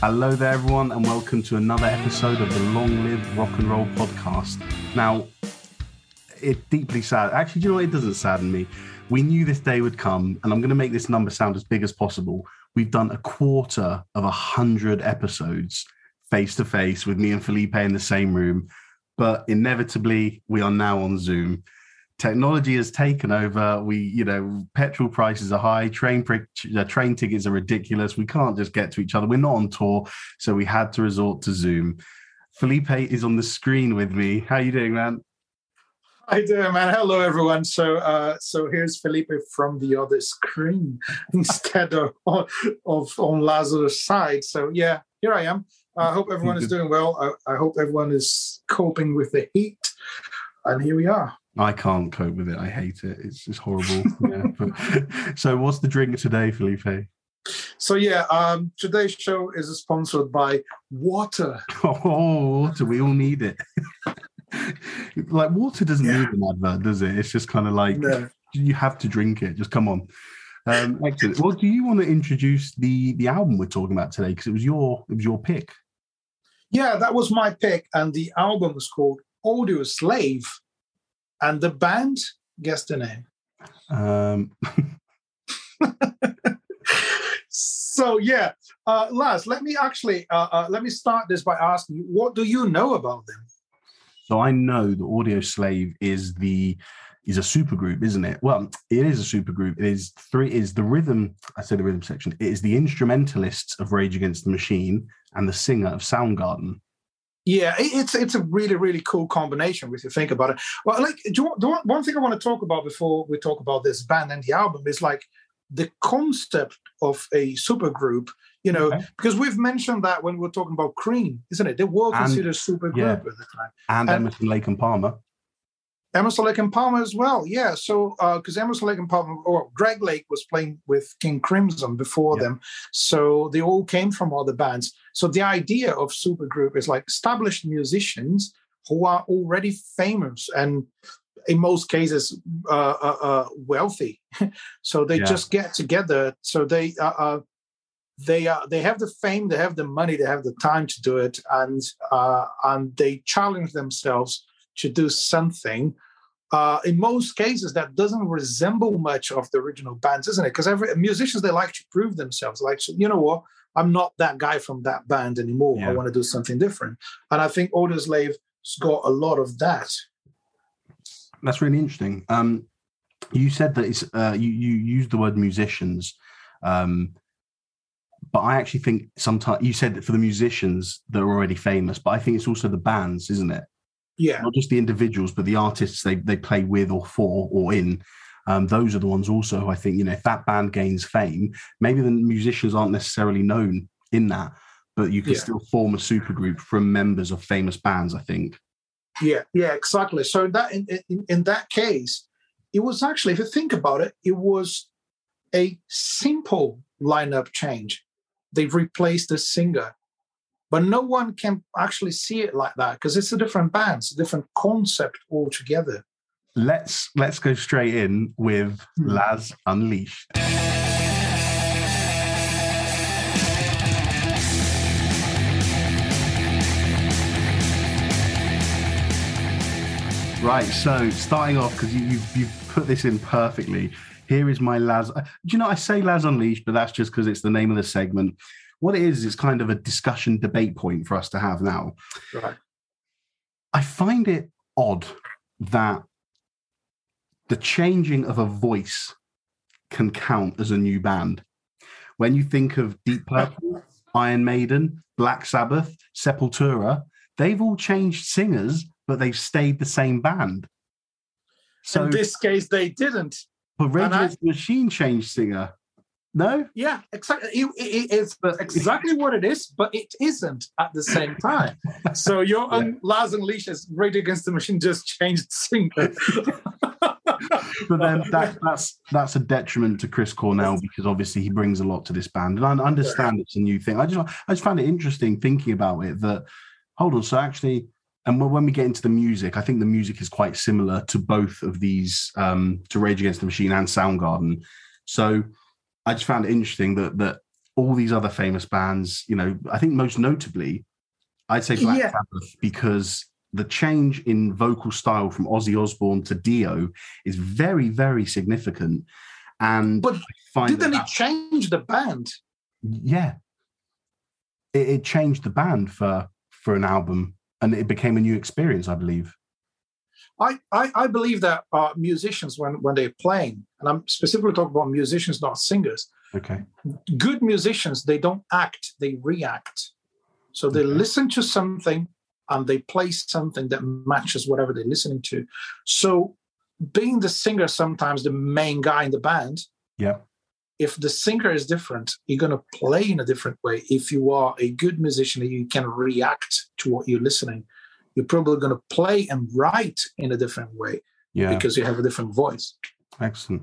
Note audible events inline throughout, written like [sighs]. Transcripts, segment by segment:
Hello there, everyone, and welcome to another episode of the Long Live Rock and Roll podcast. Now, it deeply sad. Actually, do you know what? It doesn't sadden me. We knew this day would come, and I'm going to make this number sound as big as possible. We've done a quarter of a hundred episodes face to face with me and Felipe in the same room, but inevitably we are now on Zoom technology has taken over. We, you know, petrol prices are high, train uh, train tickets are ridiculous. We can't just get to each other. We're not on tour, so we had to resort to Zoom. Felipe is on the screen with me. How are you doing, man? How you doing, man? Hello, everyone. So, uh, so here's Felipe from the other screen [laughs] instead of of on Lazarus' side. So, yeah, here I am. I hope everyone is [laughs] doing well. I, I hope everyone is coping with the heat, and here we are. I can't cope with it. I hate it. It's just horrible. [laughs] yeah. But, [laughs] so, what's the drink today, Felipe? So yeah, um, today's show is sponsored by water. [laughs] Oh, water! We all need it. like water doesn't yeah. need an advert, does it? It's just kind of like no. you have to drink it. Just come on. Um, excellent. Well, do you want to introduce the the album we're talking about today? Because it was your it was your pick. Yeah, that was my pick, and the album was called Audioslave. And the band, guess the name. Um. [laughs] so yeah, uh, Laz, let me actually uh, uh, let me start this by asking you, what do you know about them? So I know the Audioslave is the is a supergroup, isn't it? Well, it is a supergroup. It is three. Is the rhythm? I say the rhythm section. It is the instrumentalists of Rage Against the Machine and the singer of Soundgarden. Yeah, it's it's a really really cool combination if you think about it. Well, like do, do, one thing I want to talk about before we talk about this band and the album is like the concept of a supergroup. You know, okay. because we've mentioned that when we are talking about Cream, isn't it? They were considered a supergroup yeah. at the time. And, and Emerson Lake and Palmer. Emerson Lake and Palmer as well. Yeah. So because uh, Emerson Lake and Palmer or Greg Lake was playing with King Crimson before yeah. them. So they all came from other bands. So the idea of supergroup is like established musicians who are already famous and in most cases uh, uh, uh wealthy. [laughs] so they yeah. just get together. So they uh, uh they uh, they have the fame, they have the money, they have the time to do it, and and they challenge themselves to do something. Uh, in most cases, that doesn't resemble much of the original bands, isn't it? Because every musicians they like to prove themselves. Like, you know what? I'm not that guy from that band anymore. Yeah. I want to do something different. And I think Audioslave's got a lot of that. That's really interesting. Um, you said that it's uh, you you used the word musicians, um, but I actually think sometimes you said that for the musicians that are already famous, but I think it's also the bands, isn't it? Yeah. Not just the individuals, but the artists they, they play with or for or in. Um, those are the ones also I think, you know, if that band gains fame, maybe the musicians aren't necessarily known in that, but you can yeah. still form a supergroup from members of famous bands, I think. Yeah, yeah, exactly. So that in, in, in that case, it was actually, if you think about it, it was a simple lineup change. They've replaced the singer but no one can actually see it like that because it's a different band, it's a different concept altogether. Let's let's go straight in with hmm. Laz Unleashed. Right, so starting off because you, you've, you've put this in perfectly. Here is my Laz. Do you know I say Laz Unleashed, but that's just because it's the name of the segment what it is is kind of a discussion debate point for us to have now. Right. I find it odd that the changing of a voice can count as a new band. When you think of Deep Purple, Iron Maiden, Black Sabbath, Sepultura, they've all changed singers, but they've stayed the same band. So in this case, they didn't. But Rage Against the Machine changed singer. No? Yeah, exactly. It, it, it's exactly what it is, but it isn't at the same time. so your [laughs] yeah. un- Unleashed Rage Against the Machine just changed singer. [laughs] but then that, that's that's a detriment to Chris Cornell because obviously he brings a lot to this band, and I understand it's a new thing. I just I just found it interesting thinking about it that hold on, so actually, and when we get into the music, I think the music is quite similar to both of these um, to Rage Against the Machine and Soundgarden. So I just found it interesting that that all these other famous bands. You know, I think most notably, I'd say Black Yeah. Sabbath because the change in vocal style from Ozzy Osbourne to Dio is very, very significant. And But Didn't that it change the band? yeah it, it changed the band for for an album and it became a new experience i believe I, I, I believe that uh, musicians, when, when they're playing, and I'm specifically talking about musicians, not singers, okay good musicians, they don't act, they react. So they Okay. listen to something and they play something that matches whatever they're listening to. So being the singer, sometimes the main guy in the band, yeah if the singer is different, you're going to play in a different way. If you are a good musician, you can react to what you're listening. You're probably going to play and write in a different way yeah. because you have a different voice. excellent.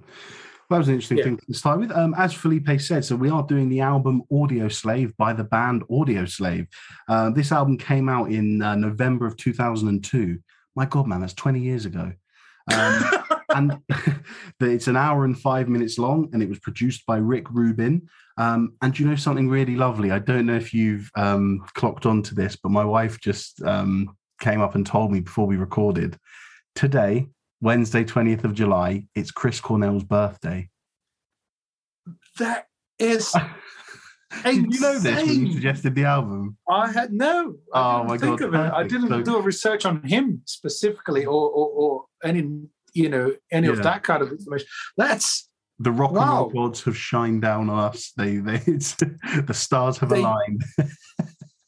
Well, that was an interesting Yeah. thing to start with. Um, as felipe said so we are doing the album audio slave by the band audio slave. Uh, this album came out in uh, november of 2002 my god man that's 20 years ago. Um, [laughs] and [laughs] it's an hour and five minutes long and it was produced by rick rubin. Um, and you know something really lovely? I don't know if you've um, clocked on to this but my wife just um, came up and told me before we recorded today wednesday 20th of july it's chris cornell's birthday that is [laughs] did you know this when you suggested the album I had no. I Oh my think God, of it. I didn't So- do a research on him specifically, or or, or any you know any Yeah. of that kind of information. That's the rock and roll gods have shined down on us they, they it's [laughs] the stars have They- aligned [laughs]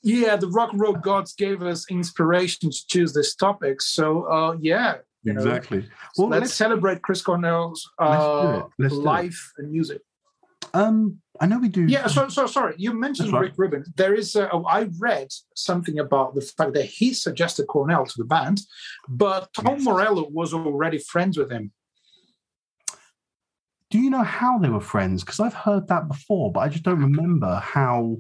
yeah. The rock and roll gods gave us inspiration to choose this topic. So uh, yeah, you know, exactly well let's, let's celebrate Chris Cornell's uh, it. Let's do it. life and music. um i know we do Yeah, so so sorry. You mentioned right. Rick Rubin. There is. A, I read something about the fact that he suggested Cornell to the band, but Tom Yes. Morello was already friends with him. do you know how they were friends because i've heard that before but i just don't remember how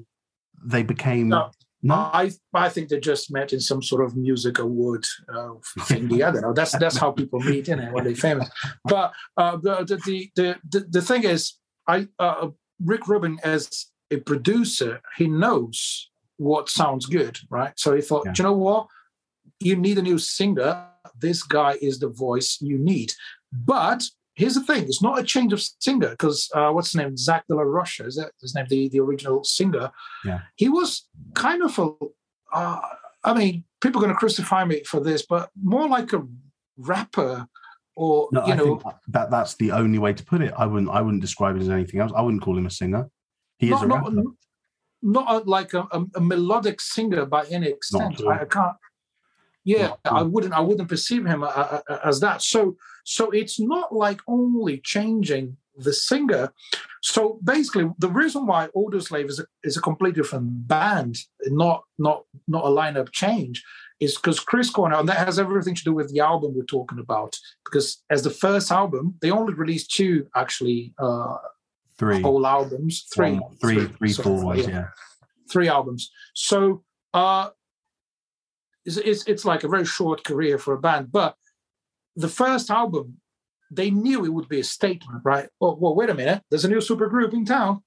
they became No. No? I I think they just met in some sort of music award uh, thing. I don't know. That's that's how people meet in it when they're famous. But uh, the, the the the the thing is, I uh, Rick Rubin as a producer, he knows what sounds good, right? So he thought, Yeah. "Do you know what, you need a new singer. This guy is the voice you need. But here's the thing: it's not a change of singer because uh, what's his name? Zack De La Rocha is that his name? The the original singer. Yeah. he was kind of a. Uh, I mean, people are going to crucify me for this, but more like a rapper, or no you i know, think that that's the only way to put it i wouldn't i wouldn't describe it as anything else i wouldn't call him a singer he is a not, rapper not a, like a, a, melodic singer by any extent. at all. I, I can't. Yeah, I wouldn't. I wouldn't perceive him uh, uh, uh, as that. So, so it's not like only changing the singer. So basically, the reason why Audioslave is a, is a completely different band, not not not a lineup change, is because Chris Cornell, and that has everything to do with the album we're talking about. Because as the first album, they only released two actually uh, three whole albums, three, One- three three sorry, full ones yeah three albums. So uh, it's, it's it's like a very short career for a band. But the first album, they knew it would be a statement, right? Oh, well, wait a minute. There's a new supergroup in town.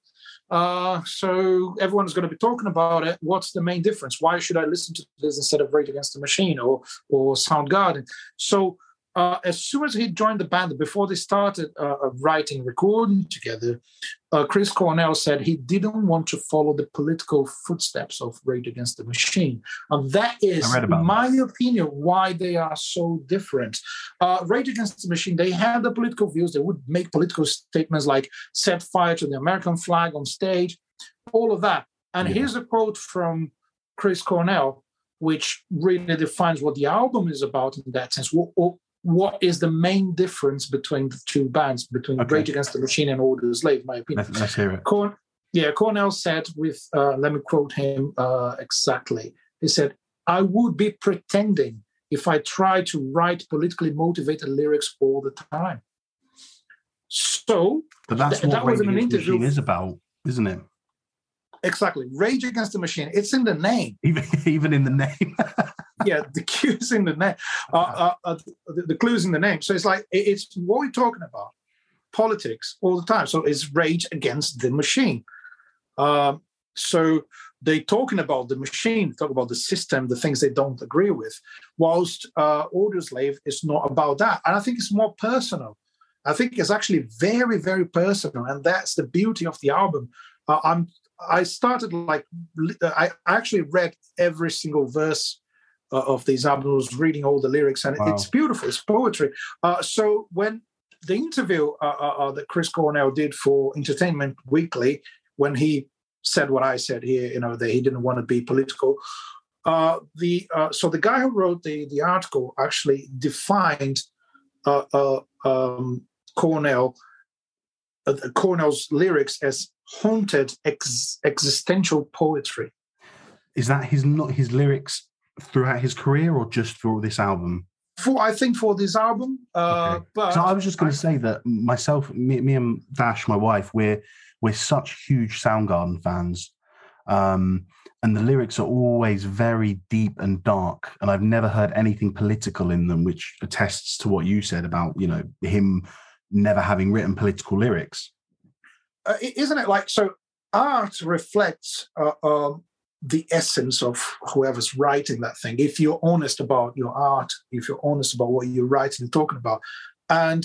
Uh, so everyone's going to be talking about it. What's the main difference? Why should I listen to this instead of Rage Against the Machine or or Soundgarden? So uh, as soon as he joined the band, before they started uh, uh, writing, recording together, uh, Chris Cornell said he didn't want to follow the political footsteps of Rage Against the Machine. And that is, in my opinion, why they are so different. Uh, Rage Against the Machine, they had the political views. They would make political statements like set fire to the American flag on stage, all of that. And Yeah. here's a quote from Chris Cornell, which really defines what the album is about in that sense. What- is the main difference between the two bands, between Okay. Rage Against the Machine and Audioslave, in my opinion? let's, let's hear it Corn, yeah, Cornell said with, uh, let me quote him uh, exactly. He said, I would be pretending if I tried to write politically motivated lyrics all the time. So, but that's Th- what that was in an the interview- Machine is about isn't it exactly, Rage Against the Machine, it's in the name. even [laughs] even in the name [laughs] yeah, the cues in the name, uh, uh, uh, the, the clues in the name. So it's like, it's what we're talking about politics all the time. So it's Rage Against the Machine. Um, so they're talking about the machine, talk about the system, the things they don't agree with. Whilst uh, Audioslave is not about that, and I think it's more personal. I think it's actually very, very personal, and that's the beauty of the album. Uh, I'm I started like I actually read every single verse uh, of these albums, reading all the lyrics, and wow. it's beautiful. It's poetry. Uh, so when the interview uh, uh, uh, that Chris Cornell did for Entertainment Weekly, when he said what I said here, you know, that he didn't want to be political. Uh, the so the guy who wrote the the article actually defined um, Cornell Cornell's lyrics as haunted ex- existential poetry. Is that his not his lyrics throughout his career, or just for this album? For I think for this album, uh, okay. but so I was just going to say that myself, me, me, and Dash, my wife, we're we're such huge Soundgarden fans, um, and the lyrics are always very deep and dark. And I've never heard anything political in them, which attests to what you said about you know him never having written political lyrics uh, isn't it like so? Art reflects uh, um, the essence of whoever's writing that thing. If you're honest about your art, if you're honest about what you're writing and talking about, and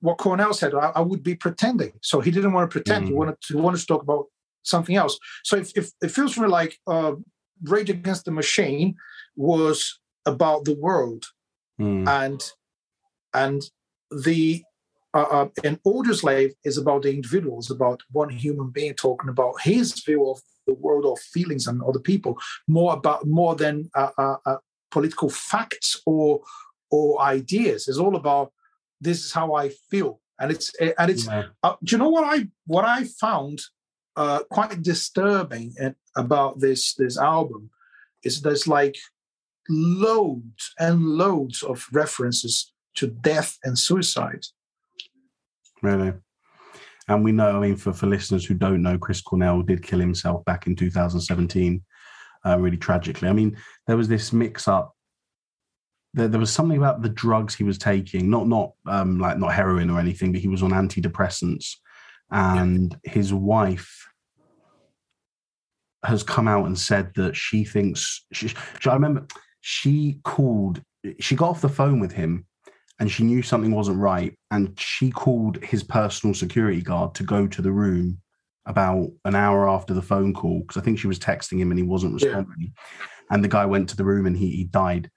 what Cornell said, I, I would be pretending. So he didn't want to pretend. Mm. He wanted to he wanted to talk about something else. So if, if it feels me like uh, Rage Against the Machine was about the world, mm. and and the uh, uh, an Audioslave is about the individual, it's about one human being talking about his view of the world of feelings and other people, more about more than uh, uh, uh, political facts or or ideas. It's all about this is how I feel, and it's and it's. Yeah. Uh, do you know what I what I found quite disturbing about this this album is there's like loads and loads of references to death and suicide Really. And we know, I mean, for, for listeners who don't know, Chris Cornell did kill himself back in 2017, uh, really tragically. I mean, there was this mix up. There, there was something about the drugs he was taking, not not um, like not heroin or anything, but he was on antidepressants, and yeah. his wife has come out and said that she thinks. She, she, I remember she called. She got off the phone with him and she knew something wasn't right and she called his personal security guard to go to the room about an hour after the phone call because i think she was texting him and he wasn't responding. Yeah. and the guy went to the room and he, he died.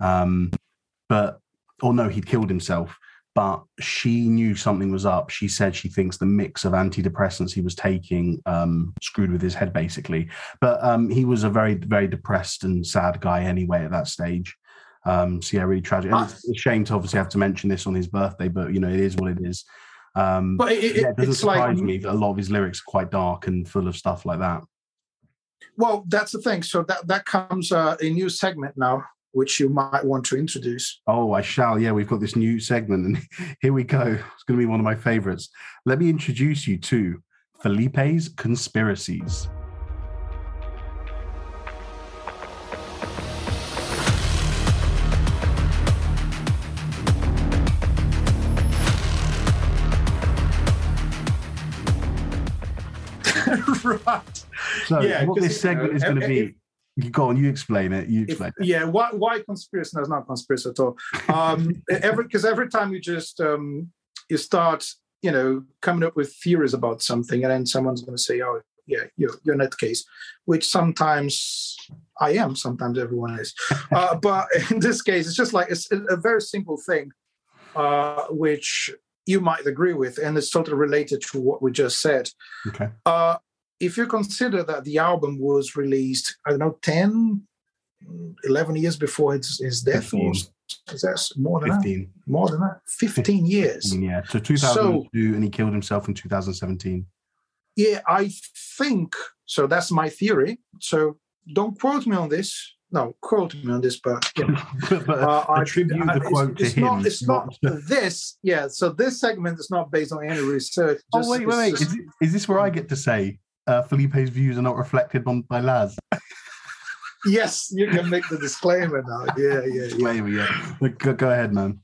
Um, but or no he'd killed himself. But she knew something was up. She said she thinks the mix of antidepressants he was taking um, screwed with his head basically. But um, he was a very very depressed and sad guy anyway at that stage um, so yeah, really tragic. And it's a shame to obviously have to mention this on his birthday, but you know it is what it is. Um, but it, yeah, it doesn't surprise like, me that a lot of his lyrics are quite dark and full of stuff like that. Well, that's the thing. So that that comes uh, a new segment now, which you might want to introduce. Oh, I shall. Yeah, we've got this new segment, and [laughs] here we go. It's going to be one of my favorites. Let me introduce you to Felipe's conspiracies. [laughs] right. So yeah, what this segment know, is going to be. You go on, you explain it. You explain if, it. Yeah, why why conspiracy? No, it's not conspiracy at all. Um, every because every time you just um, you start, you know, coming up with theories about something, and then someone's going to say, "Oh, yeah, you're you're that case," which sometimes I am, sometimes everyone is. [laughs] uh, but in this case, it's just like it's a very simple thing, uh, which you might agree with, and it's totally related to what we just said. Okay. Uh, if you consider that the album was released, I don't know, 10, 11 years before his, his death, 15. or is that more than 15. that? More than that? 15 years. 15, yeah. So 2002, so, and he killed himself in 2017. Yeah, I think so. That's my theory. So don't quote me on this no, quote me on this, but, you [laughs] know, but uh, attribute I, the quote it's, to it's him. Not, it's not, this. Yeah. So this segment is not based on any research. Oh, just, oh wait, wait, wait. Is, is, this where I get to say uh, Felipe's views are not reflected on by Laz? yes, you can make the disclaimer now. Yeah, yeah, disclaimer. Yeah. yeah. Go, go ahead, man.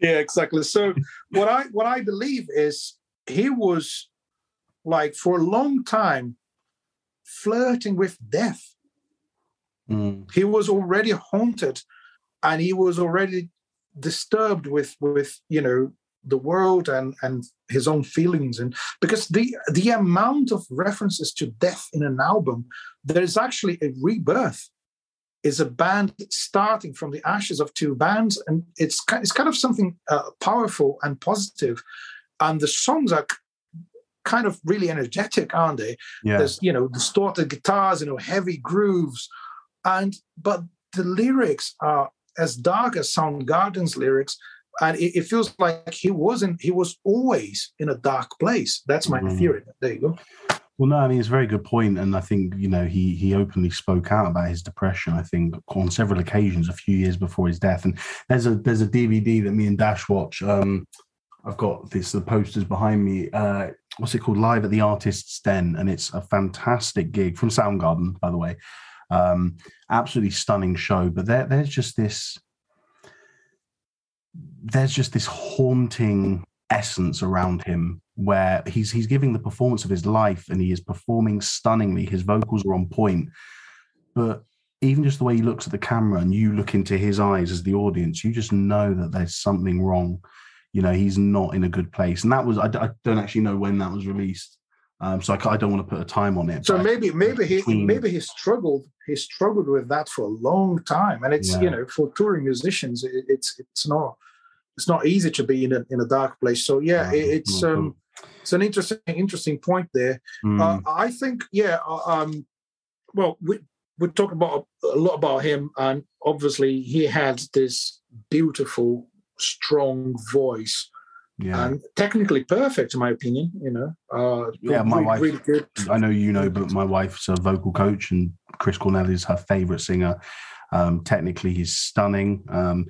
Yeah, exactly. So what I what I believe is he was like for a long time flirting with death. Mm. He was already haunted, and he was already disturbed with with you know the world and and his own feelings. And because the the amount of references to death in an album there is actually a rebirth is a band starting from the ashes of two bands. And it's it's kind of something uh, powerful and positive. And the songs are kind of really energetic aren't they? Yeah. there's you know distorted guitars you know heavy grooves. And but the lyrics are as dark as soundgarden's lyrics and it, it feels like he wasn't he was always in a dark place that's my Mhm. theory there you go Well, no, I mean it's a very good point, and I think you know he he openly spoke out about his depression. I think on several occasions a few years before his death. And there's a there's a DVD that me and Dash watch. Um, I've got this the posters behind me. Uh, what's it called? Live at the Artists Den, and it's a fantastic gig from Soundgarden, by the way. Um, absolutely stunning show. But there there's just this there's just this haunting essence around him where he's he's giving the performance of his life and he is performing stunningly. His vocals are on point. But even just the way he looks at the camera and you look into his eyes as the audience you just know that there's something wrong. You know he's not in a good place. And that was i, I don't actually know when that was released. Um, so I, I don't want to put a time on it so maybe maybe he between- maybe he struggled he struggled with that for a long time. And it's Yeah. you know for touring musicians it, it's it's not it's not easy to be in a in a dark place so yeah it, it's um it's an interesting interesting point there Mm, Uh, I think, yeah. uh, Um, well, we we talk about a lot about him, and obviously he had this beautiful, strong voice, yeah and technically perfect, in my opinion. You know, uh, Yeah, my really, wife- really good. I know you know, but my wife's a vocal coach, and Chris Cornell is her favorite singer. Um, technically, he's stunning. Um,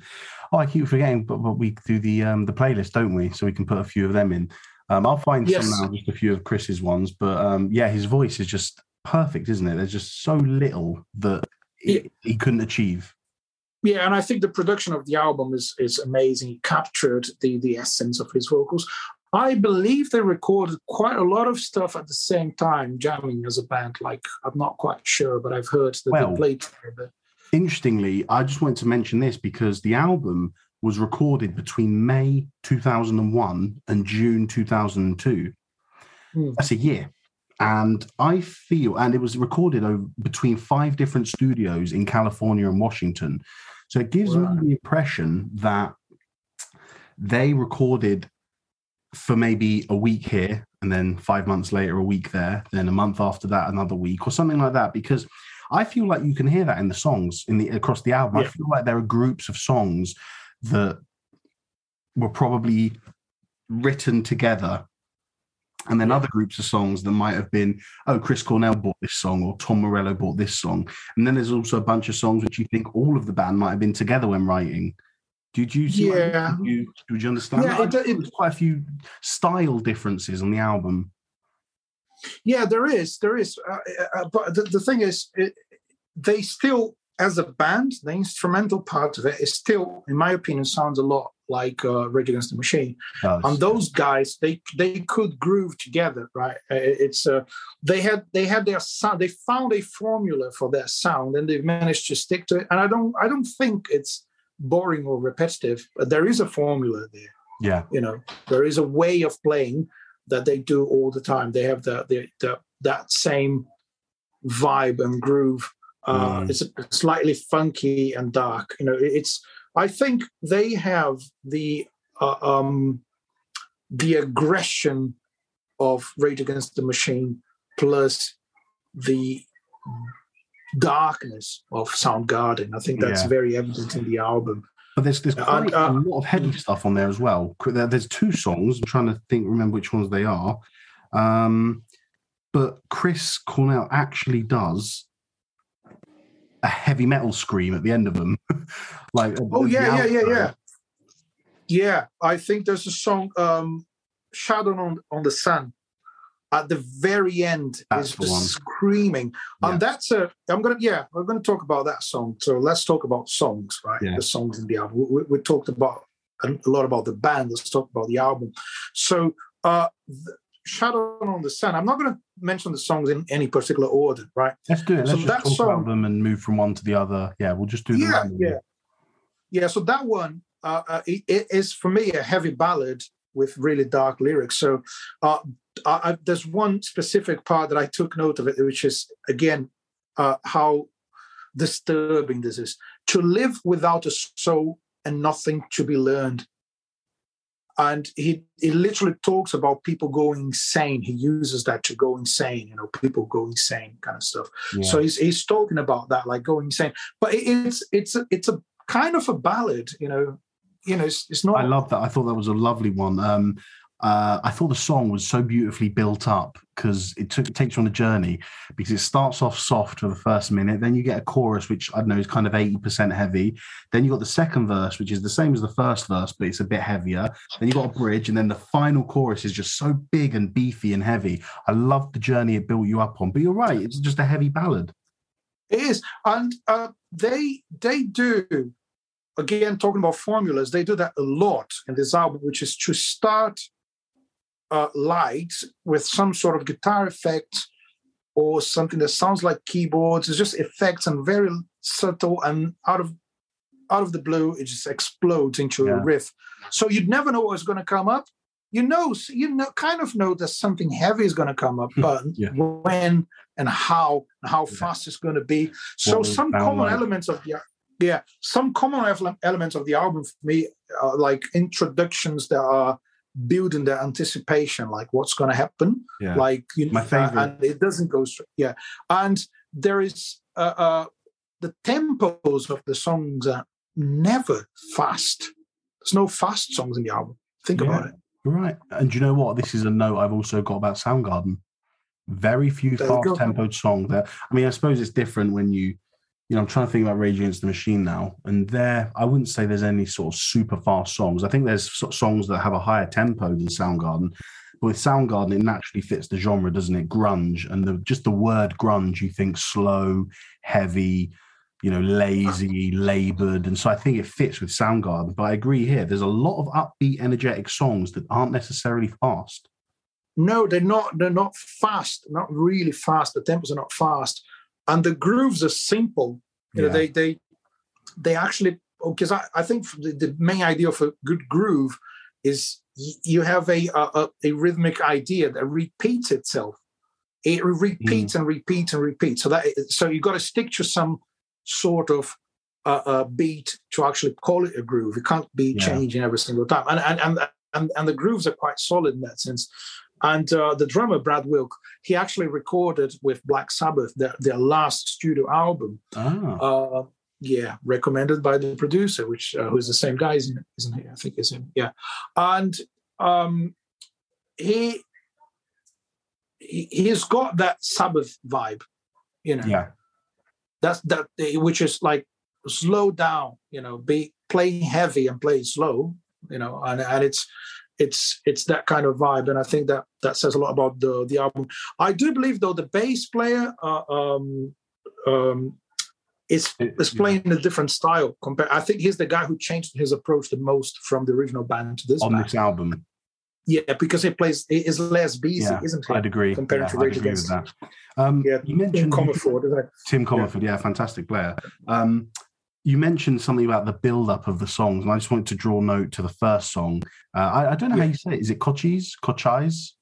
oh, I keep forgetting, but, but we do the um, the playlist, don't we? So we can put a few of them in. Um, I'll find Yes. some now, just a few of Chris's ones. But um, yeah, his voice is just perfect, isn't it? There's just so little that he, he couldn't achieve. Yeah, and I think the production of the album is is amazing. He captured the the essence of his vocals. I believe they recorded quite a lot of stuff at the same time, jamming as a band. Like I'm not quite sure, but I've heard that Well, they played together. Interestingly, I just wanted to mention this because the album was recorded between May 2001 and June 2002. Hmm. That's a year. And I feel, and it was recorded over, between five different studios in California and Washington. So it gives Wow. me the impression that they recorded for maybe a week here and then five months later, a week there, then a month after that, another week or something like that. Because I feel like you can hear that in the songs in the across the album. I feel like there are groups of songs that were probably written together. And then other groups of songs that might have been, oh, Chris Cornell bought this song or Tom Morello bought this song. And then there's also a bunch of songs which you think all of the band might have been together when writing. Did you see? what I mean? Yeah. Did you, did you understand? Yeah, I it- There's quite a few style differences on the album. Yeah, there is, there is. Uh, uh, but the, the thing is, it, they still, as a band, the instrumental part of it is still, in my opinion, sounds a lot like uh, Rage Against the Machine. Does. And those guys, they they could groove together, right? Uh, It's uh, they had they had their sound. They found a formula for their sound, and they've managed to stick to it. And I don't I don't think it's boring or repetitive. But there is a formula there yeah, you know there is a way of playing that they do all the time they have the, the, the that same vibe and groove uh, Mm. it's slightly funky and dark you know it's i think they have the uh, um the aggression of rage against the machine plus the darkness of soundgarden i think that's Yeah. very evident in the album but there's there's Uh, quite uh, a lot of heavy stuff on there as well. There's two songs. I'm trying to think, remember which ones they are. Um, but Chris Cornell actually does a heavy metal scream at the end of them. [laughs] like Oh the- yeah, yeah, yeah, yeah. Yeah, I think there's a song, um, "Shadow on on the Sun." At the very end, That's is just screaming, Yeah. and that's a. I'm gonna, yeah, we're gonna talk about that song. So let's talk about songs, right? Yeah. The songs in the album. We, we, talked about a, lot about the band. Let's talk about the album. So, uh, Shadow on the Sun. I'm not going to mention the songs in any particular order, right? Let's do it. Let's so just talk song, about them and move from one to the other. Yeah, we'll just do yeah, yeah, yeah. So that one uh, uh, it, it is for me a heavy ballad with really dark lyrics. So uh, I, there's one specific part that I took note of it, which is again uh, how disturbing this is. To live without a soul and nothing to be learned. And he, he literally talks about people going insane. He uses that to go insane, you know, people go insane kind of stuff. Yeah. So he's, he's talking about that, like going insane. But it's it's a, it's a kind of a ballad, you know. You know, it's, it's not. I love that. I thought that was a lovely one. Um, uh, I thought the song was so beautifully built up because it, it takes you on a journey because it starts off soft for the first minute, then you get a chorus which I don't know is kind of 80% heavy. Then you got the second verse, which is the same as the first verse, but it's a bit heavier. Then you got a bridge, and then the final chorus is just so big and beefy and heavy. I love the journey it built you up on. But you're right, it's just a heavy ballad. It is, and uh, they they do again talking about formulas. They do that a lot in this album, which is to start uh, light with some sort of guitar effect or something that sounds like keyboards. It's just effects and very subtle and out of out of the blue, it just explodes into yeah. a riff. So you'd never know what's going to come up. You know, you know, kind of know that something heavy is going to come up, but yeah. when and how and how yeah. fast it's going to be. So some common like. elements of the yeah, some common elements of the album for me, are like introductions that are building the anticipation, like what's going to happen. Yeah. Like you know, my favorite, uh, and it doesn't go straight. Yeah, and there is uh, uh, the tempos of the songs are never fast. There's no fast songs in the album. Think yeah, about it. Right, and you know what? This is a note I've also got about Soundgarden. Very few fast tempoed songs there. I mean, I suppose it's different when you you know, I'm trying to think about Rage Against the Machine now, and there, I wouldn't say there's any sort of super fast songs. I think there's songs that have a higher tempo than Soundgarden, but with Soundgarden, it naturally fits the genre, doesn't it? Grunge, and the, just the word grunge, you think slow, heavy, you know, lazy, labored, and so I think it fits with Soundgarden. But I agree here. There's a lot of upbeat, energetic songs that aren't necessarily fast. No, they're not. They're not fast. Not really fast. The tempos are not fast and the grooves are simple. You yeah. know, they they they actually because I, I think the, the main idea of a good groove is you have a a, a rhythmic idea that repeats itself. It repeats mm. and repeats and repeats. So that so you got to stick to some sort of uh, uh, beat to actually call it a groove. It can't be yeah. changing every single time. And and and and and the grooves are quite solid in that sense. And uh, the drummer, Brad Wilk, he actually recorded with Black Sabbath their, their last studio album. Ah. Uh, yeah, recommended by the producer, which uh, who's the same guy, isn't, isn't he? I think it's him. Yeah, and um, he, he he's got that Sabbath vibe, you know. Yeah, that's that, which is like slow down, you know, be playing heavy and playing slow, you know, and and it's it's it's that kind of vibe, and I think that that says a lot about the the album. I do believe though the bass player uh, um, um, is is playing a different style. Compared, I think he's the guy who changed his approach the most from the original band to this on band. this album. Yeah, because he plays he is less busy, yeah, isn't he? I'd agree. Compared yeah, to Rage Against. That. Um, yeah, you mentioned Tim it? Tim Commerford, yeah, yeah fantastic player. Um, you mentioned something about the build-up of the songs, and I just wanted to draw note to the first song. Uh, I, I, don't know yeah. how you say it. Is it cochise? Cochise?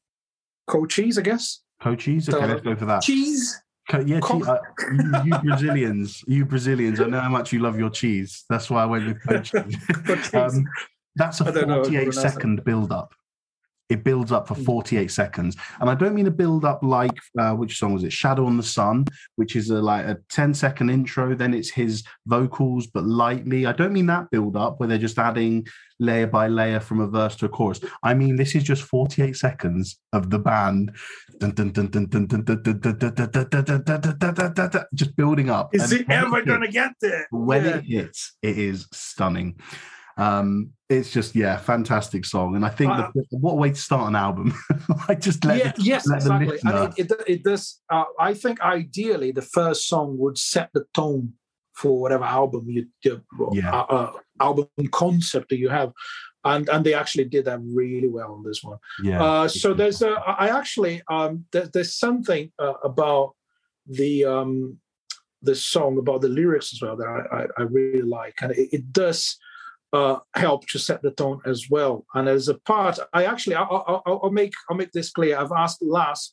Cochise, I guess. Cochise? Okay, let's go for that. Cheese? Co- yeah, cheese. Uh, you, you, Brazilians, you Brazilians, I know how much you love your cheese. That's why I went with [laughs] cochise. um, that's a 48 second build-up it builds up for hmm. 48 seconds and i don't mean a build up like uh, which song was it shadow on the sun which is a, like a 10 second intro then it's his vocals but lightly i don't mean that build up where they're just adding layer by layer from a verse to a chorus i mean this is just 48 seconds of the band just building up is it ever gonna get there when it hits it is stunning um, it's just yeah, fantastic song, and I think uh, the, what a way to start an album. [laughs] I just let yeah, the, yes, let exactly. I mean, it, it does. Uh, I think ideally the first song would set the tone for whatever album you, you Yeah. uh, uh, album concept that you have, and and they actually did that really well on this one. Yeah. Uh, so there's a, I actually um, there, there's something uh, about the um, the song about the lyrics as well that I, I, I really like, and it, it does uh, help to set the tone as well. And as a part, I actually I, I, I'll, I'll make I'll make this clear. I've asked Laz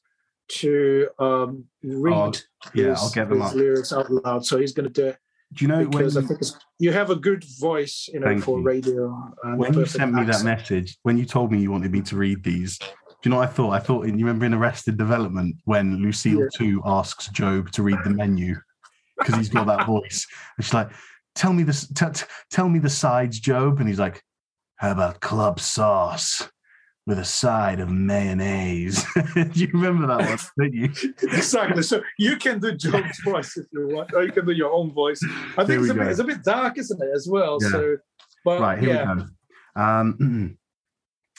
to um, read Oh, yeah, his, I'll get them his up. lyrics out loud, so he's going to do it Do you know when because I think it's, you have a good voice, you know, for you. radio. And when you sent me that message, when you told me you wanted me to read these, do you know what I thought? I thought, you remember in Arrested Development when Lucille Yeah. 2 asks Gob to read the menu because he's got that [laughs] voice. She's like, tell me this, t- t- tell me the sides, Gob. And he's like, how about club sauce with a side of mayonnaise? [laughs] do you remember that one, [laughs] don't you? exactly. So you can do John's [laughs] voice if you want, or you can do your own voice. I think it's a, bit, it's a bit dark, isn't it, as well? Yeah. So, but Right, here yeah, we go. Um,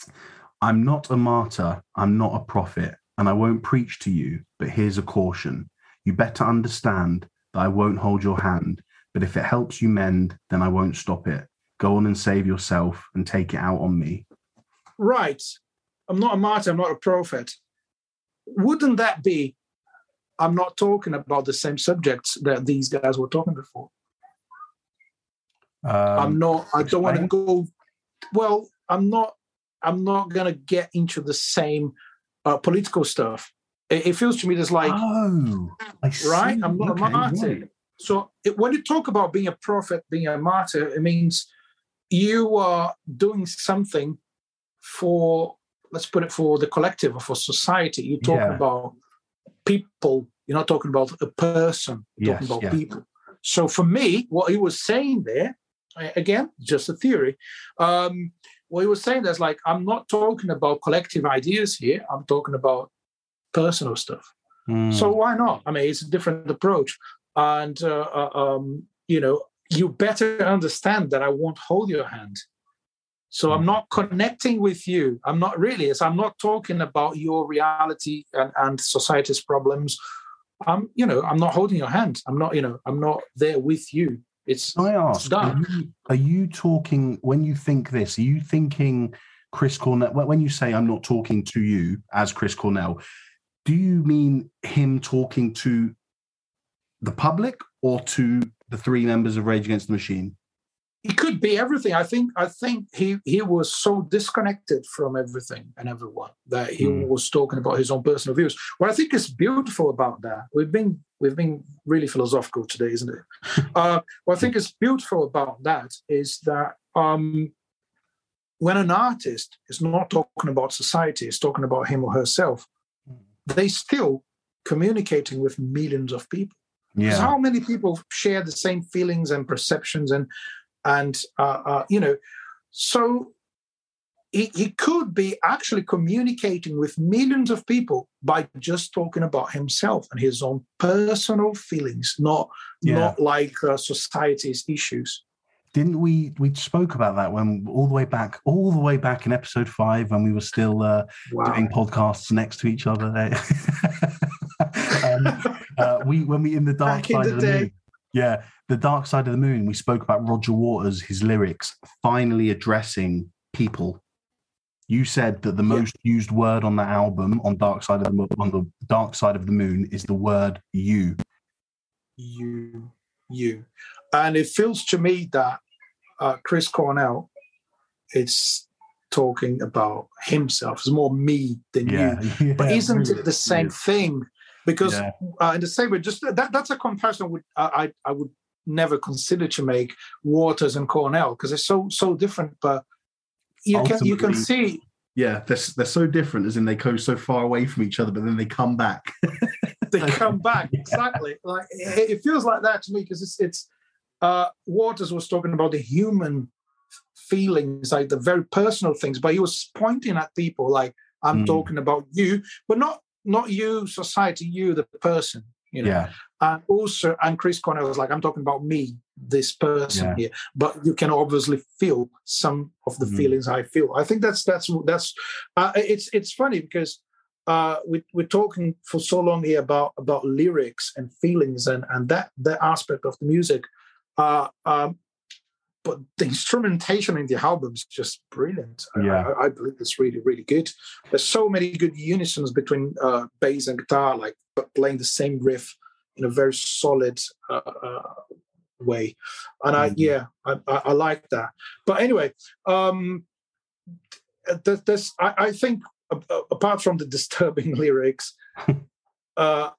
[clears throat] I'm not a martyr, I'm not a prophet, and I won't preach to you, but here's a caution. You better understand that I won't hold your hand, but if it helps you mend, then I won't stop it. Go on and save yourself and take it out on me. right. I'm not a martyr. I'm not a prophet. Wouldn't that be? I'm not talking about the same subjects that these guys were talking before. I'm Um, not. I don't want to go. Well, I'm not. I'm not going to get into the same uh, political stuff. It, it feels to me there's like oh, right? I'm not Okay, a martyr. right. So it, when you talk about being a prophet, being a martyr, it means you are doing something for, let's put it for the collective or for society. You're talking Yeah. about people. You're not talking about a person. You're Yes, talking about yeah. people. So for me, what he was saying there, again, just a theory. Um, what he was saying there's like, I'm not talking about collective ideas here. I'm talking about personal stuff. Hmm. So why not? I mean, it's a different approach, and uh, uh, um, you know, you better understand that I won't hold your hand. So I'm not connecting with you. I'm not really. So I'm not talking about your reality and, and society's problems. I'm, you know, I'm not holding your hand. I'm not, you know, I'm not there with you. It's Can I ask, are done. you, are you talking, when you think this, are you thinking Chris Cornell? When you say I'm not talking to you as Chris Cornell, do you mean him talking to the public or to the three members of Rage Against the Machine? it could be everything. I think I think he he was so disconnected from everything and everyone that he Mm. was talking about his own personal views. What I think is beautiful about that, we've been we've been really philosophical today, isn't it? [laughs] uh, what I think is beautiful about that is that um, when an artist is not talking about society, is talking about him or herself, they still communicating with millions of people. Yeah. How many people share the same feelings and perceptions and and uh, uh, you know, so he, he could be actually communicating with millions of people by just talking about himself and his own personal feelings, not Yeah. not like uh, society's issues. Didn't we? We spoke about that when all the way back, all the way back in episode five when we were still uh, Wow. doing podcasts next to each other. [laughs] um, uh, we when we in the dark Back in side the of the day. moon. Yeah, the dark side of the moon. We spoke about Roger Waters, his lyrics finally addressing people. You said that the Yeah. most used word on that album, on Dark Side of the Mo- on the Dark Side of the Moon, is the word "you." you you and it feels to me that uh, chris cornell is talking about himself it's more me than you [laughs] Yeah, but isn't it the same thing because Yeah. uh, in the same way just that, that's a comparison would I, I would never consider to make waters and cornell because it's so so different but you can you can see Yeah, they're, they're so different, as in they go so far away from each other, but then they come back. [laughs] they come back [laughs] exactly like it, it feels like that to me because it's it's uh waters was talking about the human feelings like the very personal things but he was pointing at people like i'm Mm. talking about you but not not you society you the person you know? Yeah, and also and chris cornell was like i'm talking about me this person Yeah. here. But you can obviously feel some of the Mhm. feelings i feel. I think that's that's that's uh, it's it's funny because uh we, we're talking for so long here about about lyrics and feelings and and that that aspect of the music. Uh, um, but the instrumentation in the album is just brilliant. Yeah. I, I, believe it's really, really good. There's so many good unisons between uh, bass and guitar, like playing the same riff in a very solid uh, uh, way. And I, mm-hmm. yeah, I, I, I, like that. But anyway, um, there's, I, I think, apart from the disturbing [laughs] lyrics, [laughs] uh,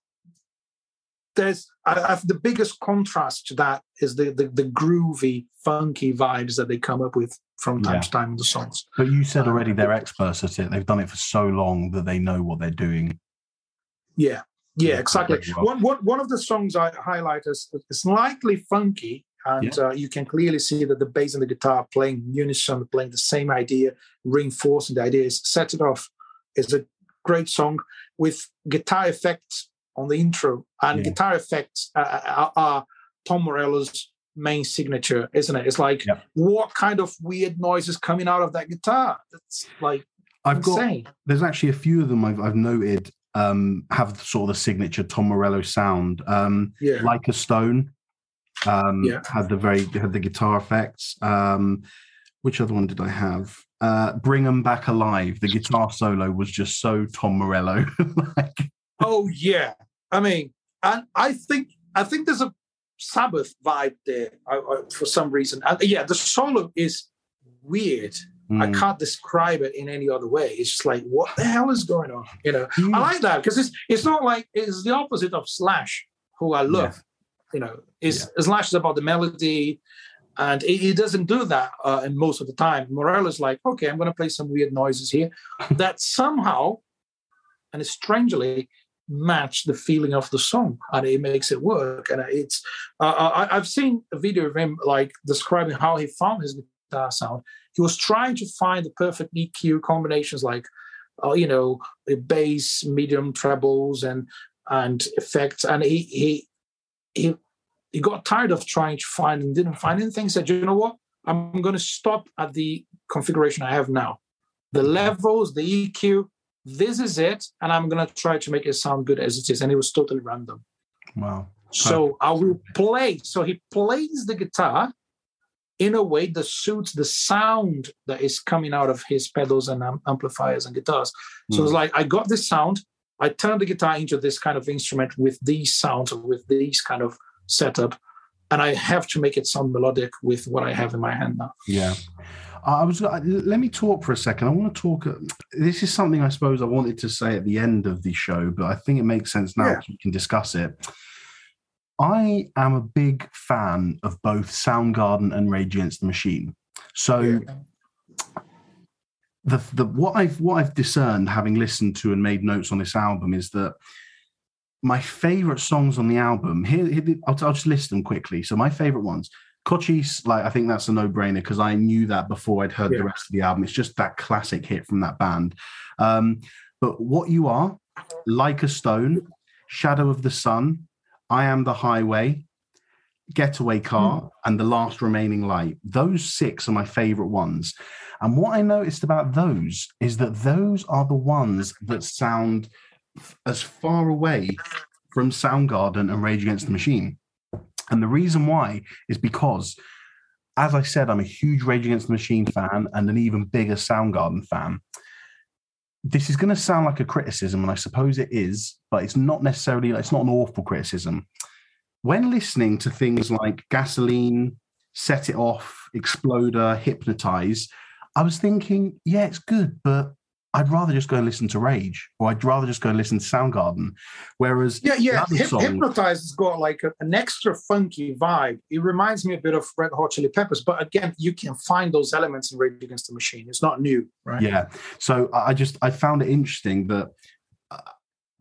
there's I, the biggest contrast to that is the, the, the groovy, funky vibes that they come up with from time yeah. to time in the songs. But you said already they're experts at it. They've done it for so long that they know what they're doing. Yeah, yeah, exactly. Well. One, one, one of the songs I highlight is, is slightly funky, and yeah. uh, you can clearly see that the bass and the guitar playing unison, playing the same idea, reinforcing the idea. Is "Set It Off" is a great song with guitar effects on the intro, and yeah. guitar effects are, are, Tom Morello's main signature, isn't it? It's like yeah. what kind of weird noises coming out of that guitar? It's like I've insane. got. There's actually a few of them I've, I've noted um, have sort of the signature Tom Morello sound. Um, yeah. Like a Stone um, yeah. had the very had the guitar effects. Um, which other one did I have? Uh, Bring 'em Back Alive. The guitar solo was just so Tom Morello. [laughs] like, oh yeah, I mean, and I think I think there's a Sabbath vibe there I, I, for some reason. And yeah, the solo is weird. Mm. I hmm. can't describe it in any other way. It's just like, what the hell is going on? You know, mm. I like that because it's it's not like it's the opposite of Slash, who I love. Yeah. You know, is yeah. Slash is about the melody, and he, doesn't do that uh, in most of the time. Morello is like, okay, I'm going to play some weird noises here that somehow, and strangely, match the feeling of the song and it makes it work. And it's uh, I, have seen a video of him like describing how he found his guitar sound. He was trying to find the perfect eq combinations like uh, you know bass medium trebles and and effects. And he he he he got tired of trying to find and didn't find anything. Said you know what? I'm going to stop at the configuration i have now. The levels the eq this is it, and I'm gonna try to make it sound good as it is. And it was totally random. Wow. So I will play. So he plays the guitar in a way that suits the sound that is coming out of his pedals and amplifiers and guitars. So mm. it's hmm. like I got this sound. I turned the guitar into this kind of instrument with these sounds, with these kind of setup, and I have to make it sound melodic with what I have in my hand now. Yeah. I was. Let me talk for a second. I want to talk. Uh, this is something I suppose I wanted to say at the end of the show, but I think it makes sense now. Yeah. We can discuss it. I am a big fan of both Soundgarden and Rage Against the Machine. So, yeah. the the what I've what I've discerned, having listened to and made notes on this album, is that my favorite songs on the album. Here, here I'll, I'll just list them quickly. So, my favorite ones: Cochise, like I think that's a no-brainer because I knew that before I'd heard yeah. the rest of the album. It's just that classic hit from that band. Um, but what you are, like a stone, shadow of the sun, I am the highway, getaway car, mm. and the last remaining light. Those six are my favorite ones. And what I noticed about those is that those are the ones that sound as far away from Soundgarden and Rage Against the Machine and the reason why is because, as I said, I'm a huge Rage Against the Machine fan and an even bigger Soundgarden fan. This is going to sound like a criticism, and I suppose it is, but it's not necessarily, it's not an awful criticism. When listening to things like Gasoline, Set It Off, Exploder, Hypnotize, I was thinking, yeah, it's good, but I'd rather just go and listen to Rage, or I'd rather just go and listen to Soundgarden. Whereas, yeah, yeah, Hip- song, Hypnotize has got like a, an extra funky vibe. It reminds me a bit of Red Hot Chili Peppers, but again, you can find those elements in Rage Against the Machine. It's not new, right? Yeah. So I just I found it interesting that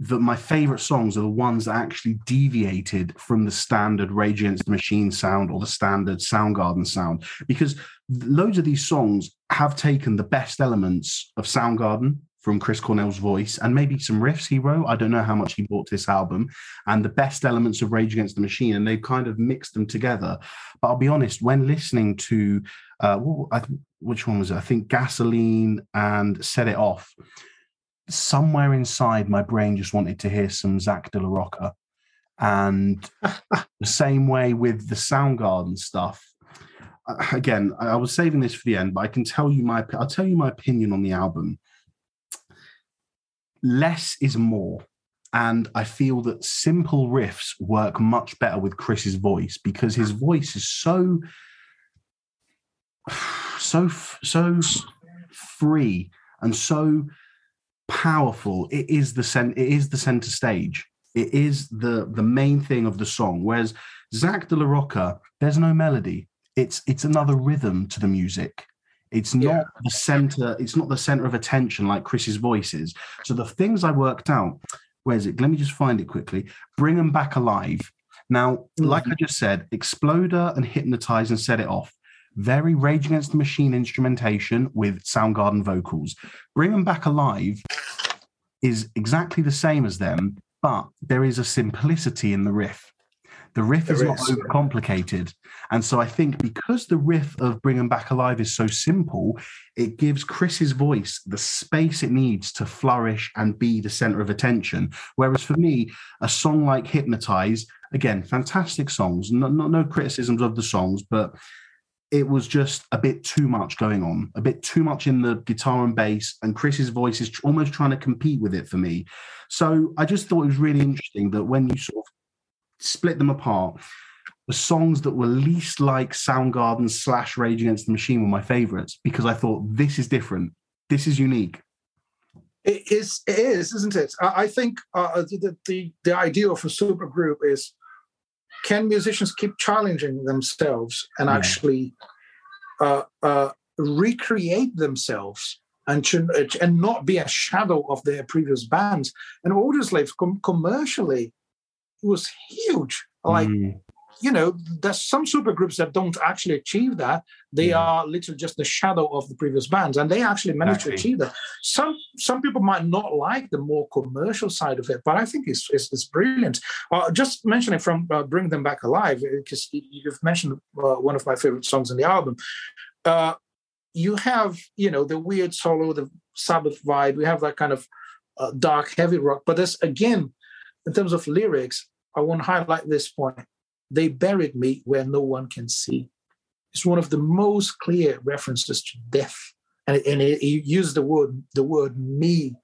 that my favorite songs are the ones that actually deviated from the standard Rage Against the Machine sound or the standard Soundgarden sound because loads of these songs have taken the best elements of Soundgarden from Chris Cornell's voice and maybe some riffs he wrote. I don't know how much he brought to this album and the best elements of Rage Against the Machine, and they've kind of mixed them together. But I'll be honest, when listening to uh, what, which one was it? I think Gasoline and Set It Off. Somewhere inside my brain just wanted to hear some Zack de la Rocha And the same way with the Soundgarden stuff. Uh, Again, I was saving this for the end, but I can tell you my I'll tell you my opinion on the album. Less is more. And I feel that simple riffs work much better with Chris's voice because his voice is so [sighs] so so free and so powerful. It is the cent- it is the center stage. It is the the main thing of the song. Whereas Zack de la Rocha there's no melody. It's it's another rhythm to the music. It's not Yeah. the center it's not the center of attention like chris's voice is. So the things i worked out where's it? Let me just find it quickly. Bring them back alive. Now like mm-hmm. i just said exploder and hypnotize and set it off very Rage Against the Machine instrumentation with Soundgarden vocals. Bring Them Back Alive is exactly the same as them, but there is a simplicity in the riff. The riff is not is. overcomplicated. And so I think because the riff of Bring Them Back Alive is so simple, it gives Chris's voice the space it needs to flourish and be the center of attention. Whereas for me, a song like Hypnotize, again, fantastic songs, no, no, no criticisms of the songs, but it was just a bit too much going on, a bit too much in the guitar and bass, and Chris's voice is almost trying to compete with it for me. So I just thought it was really interesting that when you sort of split them apart, the songs that were least like Soundgarden slash Rage Against the Machine were my favorites because I thought this is different, this is unique. It is, it is, isn't it? I, I think uh, the, the the idea of a super group is can musicians keep challenging themselves and Yeah. actually uh, uh, recreate themselves and and not be a shadow of their previous bands? And Audioslaves com- commercially was huge. Like Mm, you know, there's some supergroups that don't actually achieve that. They Yeah. are literally just the shadow of the previous bands, and they actually managed to achieve that. Some some people might not like the more commercial side of it, but I think it's it's, it's brilliant. Uh, just mentioning from uh, "Bring Them Back Alive" because you've mentioned uh, one of my favorite songs in the album. Uh, you have you know the weird solo, the Sabbath vibe. We have that kind of uh, dark, heavy rock, but there's again in terms of lyrics. I want to highlight this point they buried me where no one can see. It's one of the most clear references to death, and it, and it, he used the word the word me.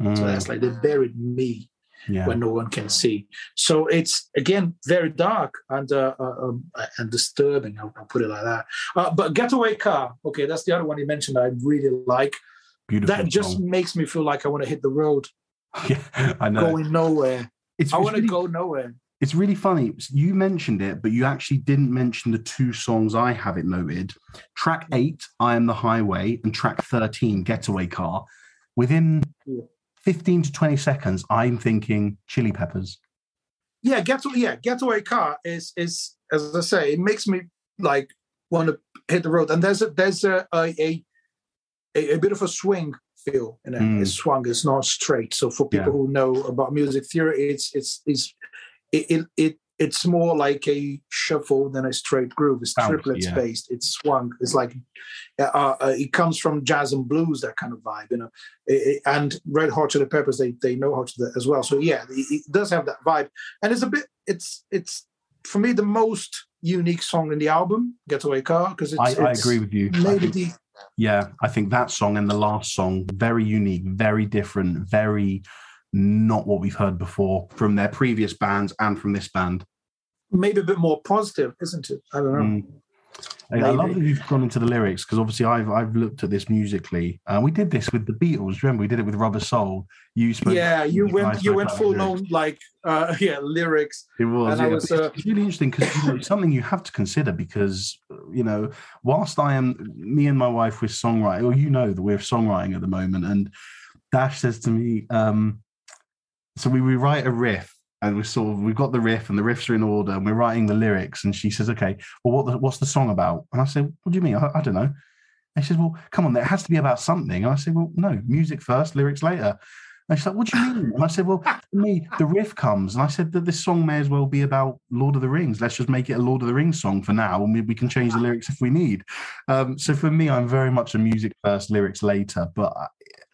So mm, that's like they buried me yeah. where no one can see. So it's again very dark and uh, uh, um, and disturbing. I'll, I'll put it like that. Uh, but Getaway Car, okay, that's the other one you mentioned. I really like. Beautiful. That just song. makes me feel like I want to hit the road, [laughs] yeah, I know. going nowhere. It's, I want to really- go nowhere. It's really funny. You mentioned it, but you actually didn't mention the two songs I have it noted. Track eight, I Am the Highway, and track 13, Getaway Car. Within 15 to 20 seconds, I'm thinking Chili Peppers. yeah get to yeah getaway car is is as i say it makes me like want to hit the road and there's a there's a a, a, a bit of a swing feel in it Mm. it's swung it's not straight so for people Yeah. who know about music theory it's it's it's it, it, it it's more like a shuffle than a straight groove. It's triplets yeah. based. It's swung. It's like uh, uh, it comes from jazz and blues, that kind of vibe, you know. It- it- and Red Hot Chili Peppers, they they know how to do that as well. So yeah, it, it does have that vibe, and it's a bit. It's it's for me the most unique song in the album, Getaway Car, because it's, I, I agree with you. I Maybe think- the yeah, I think that song and the last song, very unique, very different, very not what we've heard before from their previous bands and from this band. maybe a bit more positive, isn't it? I don't know. Mm. I love that you've gone into the lyrics because obviously I've I've looked at this musically. Uh, we did this with the Beatles. Remember, we did it with Rubber Soul. You spoke. Yeah, you went you went full on like uh [laughs] yeah lyrics. It was. and I yeah. was, uh, it's, really interesting because you know, it's something you have to consider because you know, whilst I am me and my wife with songwriting, or you know that we're songwriting at the moment, and Dash says to me, um, so we, we write a riff. And we're sort of we've got the riff and the riffs are in order and we're writing the lyrics and she says, "Okay, well, what the, what's the song about?" And I said, "What do you mean? I, I don't know." And she says, "Well, come on, it has to be about something." And I said, "Well, no, music first, lyrics later." And she's like, "What do you [laughs] mean?" And I said, "Well, for me, the riff comes." And I said that this song may as well be about Lord of the Rings. Let's just make it a Lord of the Rings song for now, and we, we can change the lyrics if we need. Um, so for me, I'm very much a music first, lyrics later. But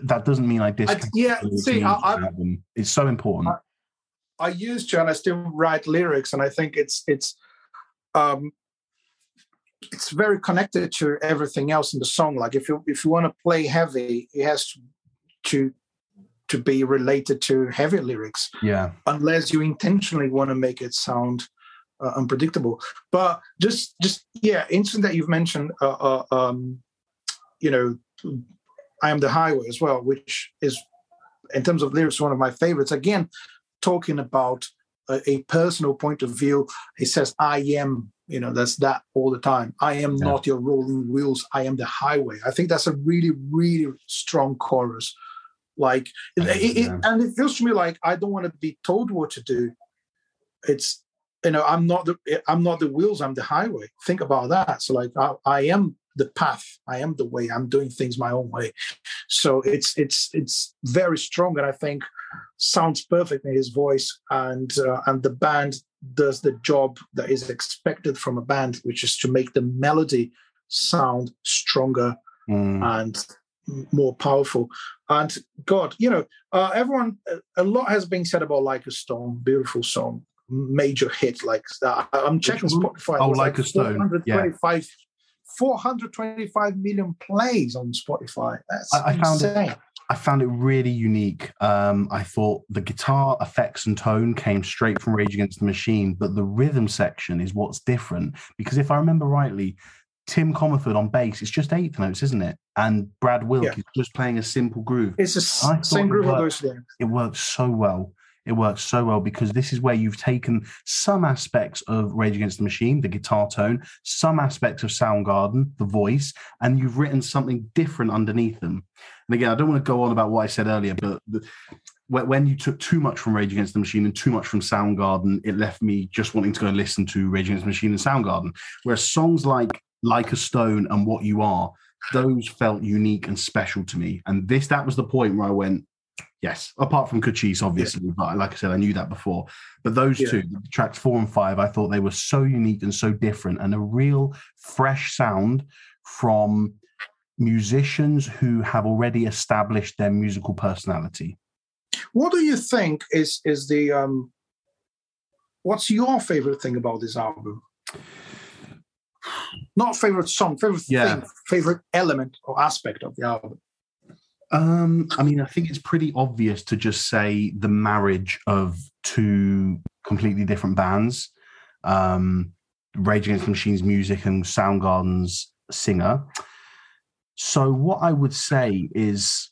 that doesn't mean I discount. yeah, see, I- I- It's so important. I used to, and I still write lyrics, and I think it's it's um, it's very connected to everything else in the song. Like if you if you want to play heavy, it has to to to be related to heavy lyrics. Yeah. Unless you intentionally want to make it sound uh, unpredictable. But just just yeah, interesting that you've mentioned. Uh, uh, um, you know, I am the highway as well, which is in terms of lyrics one of my favorites. Again, talking about a, a personal point of view, he says, "I am." You know, that's that all the time. I am yeah. not your rolling wheels. I am the highway. I think that's a really, really strong chorus. Like, it, it, it, and it feels to me like I don't want to be told what to do. It's you know i'm not the i'm not the wheels i'm the highway think about that so like I, I, am the path i am the way i'm doing things my own way so it's it's it's very strong and i think sounds perfect in his voice and uh, and the band does the job that is expected from a band which is to make the melody sound stronger mm. and more powerful and god you know uh, everyone a lot has been said about like a stone beautiful song major hit like that. I'm checking Spotify. Oh, like, like a stone. 425, yeah. 425 million plays on Spotify. That's I, I found it. I found it really unique. Um, I thought the guitar effects and tone came straight from Rage Against the Machine, but the rhythm section is what's different. Because if I remember rightly, Tim Commerford on bass, it's just eighth notes, isn't it? And Brad Wilk yeah. is just playing a simple groove. It's the same groove those things. It works so well. It works so well because this is where you've taken some aspects of Rage Against the Machine, the guitar tone, some aspects of Soundgarden, the voice, and you've written something different underneath them. And again, I don't want to go on about what I said earlier, but the, when you took too much from Rage Against the Machine and too much from Soundgarden, it left me just wanting to go and listen to Rage Against the Machine and Soundgarden. Whereas songs like Like a Stone and What You Are, those felt unique and special to me. And this, that was the point where I went, Yes, apart from Cochise, obviously, yeah. but like I said, I knew that before. But those yeah. two, tracks four and five, I thought they were so unique and so different, and a real fresh sound from musicians who have already established their musical personality. What do you think is is the um, what's your favorite thing about this album? Not favorite song, favorite yeah. thing, favorite element or aspect of the album. Um, I mean, I think it's pretty obvious to just say the marriage of two completely different bands, um, Rage Against the Machine's music and Soundgarden's singer. So, what I would say is,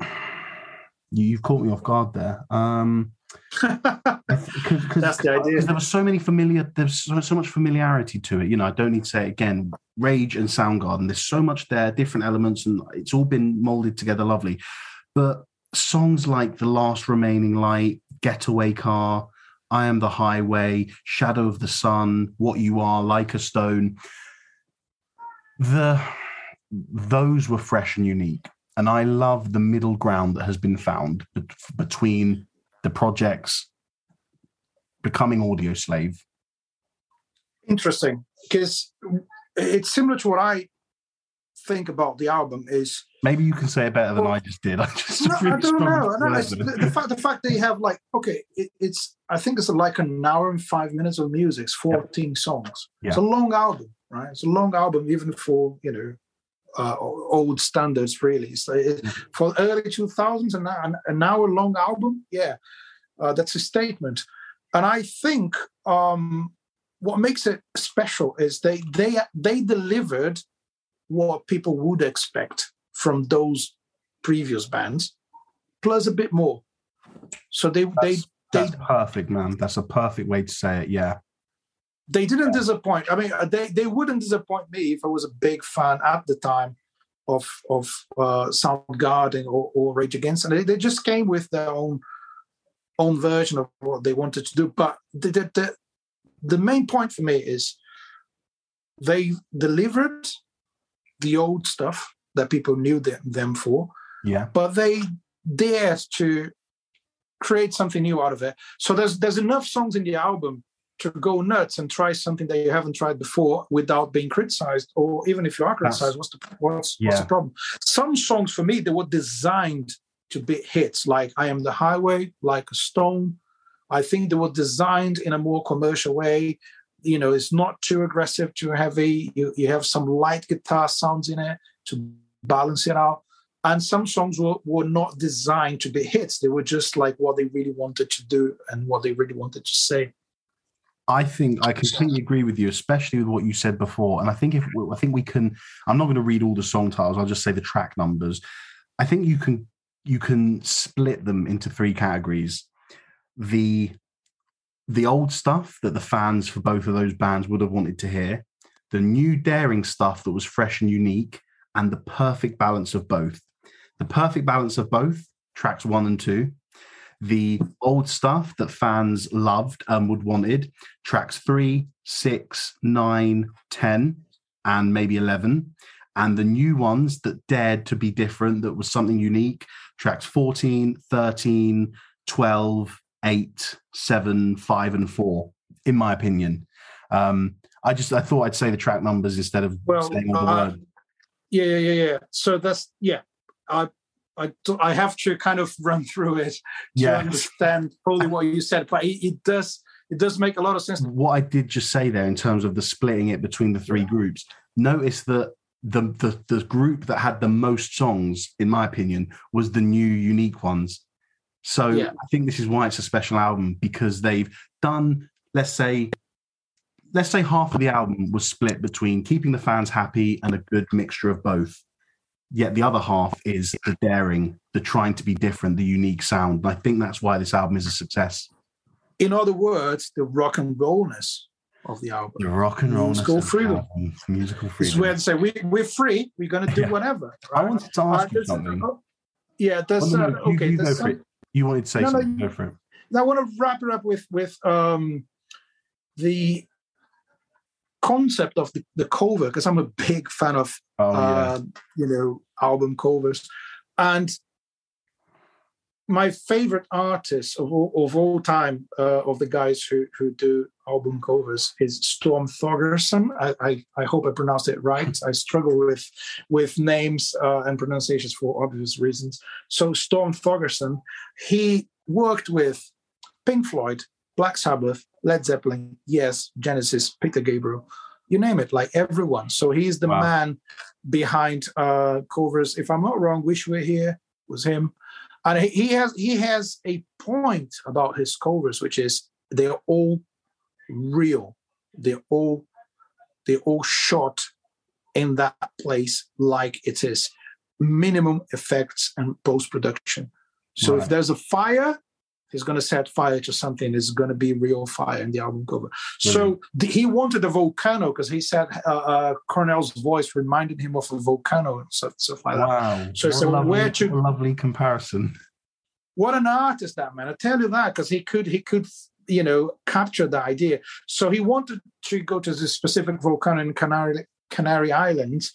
[sighs] you've caught me off guard there. Um, [laughs] Cause, That's the idea. Because there was so many familiar, there's so, so much familiarity to it. You know, I don't need to say it again. Rage and Soundgarden, there's so much there, different elements, and it's all been molded together lovely. But songs like The Last Remaining Light, Getaway Car, I Am the Highway, Shadow of the Sun, What You Are, Like a Stone, the those were fresh and unique. And I love the middle ground that has been found between the projects becoming Audioslave? Interesting, because it's similar to what I think about the album. Is maybe you can say it better than well, I just did. [laughs] I just no, really I don't know. No, the, the, fact the fact they have like okay, it, it's I think it's like an hour and five minutes of music. It's fourteen songs. It's a long album, right? It's a long album, even for you know uh, old standards, really. So it, mm-hmm. for early 2000s, and an, an hour long album, yeah, uh, that's a statement. And I think um, what makes it special is they they they delivered what people would expect from those previous bands, plus a bit more. So they that's, they that's they, perfect, man. That's a perfect way to say it. Yeah they didn't disappoint. I mean, uh, they they wouldn't disappoint me if I was a big fan at the time of of uh, Soundgarden or, or Rage Against, and they, they just came with their own own version of what they wanted to do. But the the, the, the main point for me is they delivered the old stuff that people knew them, them for. Yeah. But they dared to create something new out of it. So there's there's enough songs in the album to go nuts and try something that you haven't tried before without being criticized or even if you are criticized what's the what's, yeah. what's the problem some songs for me they were designed to be hits like i am the highway like a stone I think they were designed in a more commercial way. You know, it's not too aggressive, too heavy. You, you have some light guitar sounds in it to balance it out. And some songs were, were not designed to be hits. They were just like what they really wanted to do and what they really wanted to say. I think I completely agree with you, especially with what you said before. And I think if I think we can, I'm not going to read all the song titles. I'll just say the track numbers. I think you can you can split them into three categories. The the old stuff that the fans for both of those bands would have wanted to hear, the new daring stuff that was fresh and unique, and the perfect balance of both. The perfect balance of both tracks one and two. The old stuff that fans loved and would wanted tracks three, six, nine, ten, and maybe 11 and the new ones that dared to be different, that was something unique, tracks 14, 13, 12, 8, 7, 5, and 4, in my opinion. Um, I just I thought I'd say the track numbers instead of well, saying all the uh, words. Yeah, yeah, yeah, yeah. So that's yeah. I I I have to kind of run [laughs] through it to understand fully what you said, but it, it, does it does make a lot of sense. What I did just say there in terms of the splitting it between the three groups, notice that the, the the group that had the most songs, in my opinion, was the new unique ones. So yeah. I think this is why it's a special album because they've done, let's say, let's say half of the album was split between keeping the fans happy and a good mixture of both. Yet the other half is the daring, the trying to be different, the unique sound. And I think that's why this album is a success. In other words, the rock and rollness of the album. The rock and roll musical freedom. Album, musical freedom. It's where they say we we're free. We're going to do yeah. whatever. Right? I wanted to ask uh, you something. Uh, yeah, that's well, no, uh, okay. You, for. You wanted to say no, something. No, go. I want to wrap it up with with um, the concept of the, the cover because I'm a big fan of oh, uh, you know album covers, and my favorite artist of all, of all time uh, of the guys who who do album covers is Storm Thorgerson. I, I, I hope I pronounced it right. I struggle with with names uh, and pronunciations for obvious reasons. So Storm Thorgerson, he worked with Pink Floyd, Black Sabbath, Led Zeppelin, Yes, Genesis, Peter Gabriel, you name it, like everyone. So he's the wow. man behind uh, covers. If I'm not wrong, Wish We're Here was him and he has he has a point about his covers, which is they're all real. They're all they're all shot in that place like it is minimum effects and post production. So right. if there's a fire, he's going to set fire to something. It's going to be real fire in the album cover. Mm-hmm. So the, he wanted a volcano because he said uh, uh, Cornell's voice reminded him of a volcano and stuff, stuff like wow. that. So, so lovely, where to lovely comparison. What an artist that man! I tell you that because he could he could you know capture the idea. So he wanted to go to this specific volcano in Canary Canary Islands,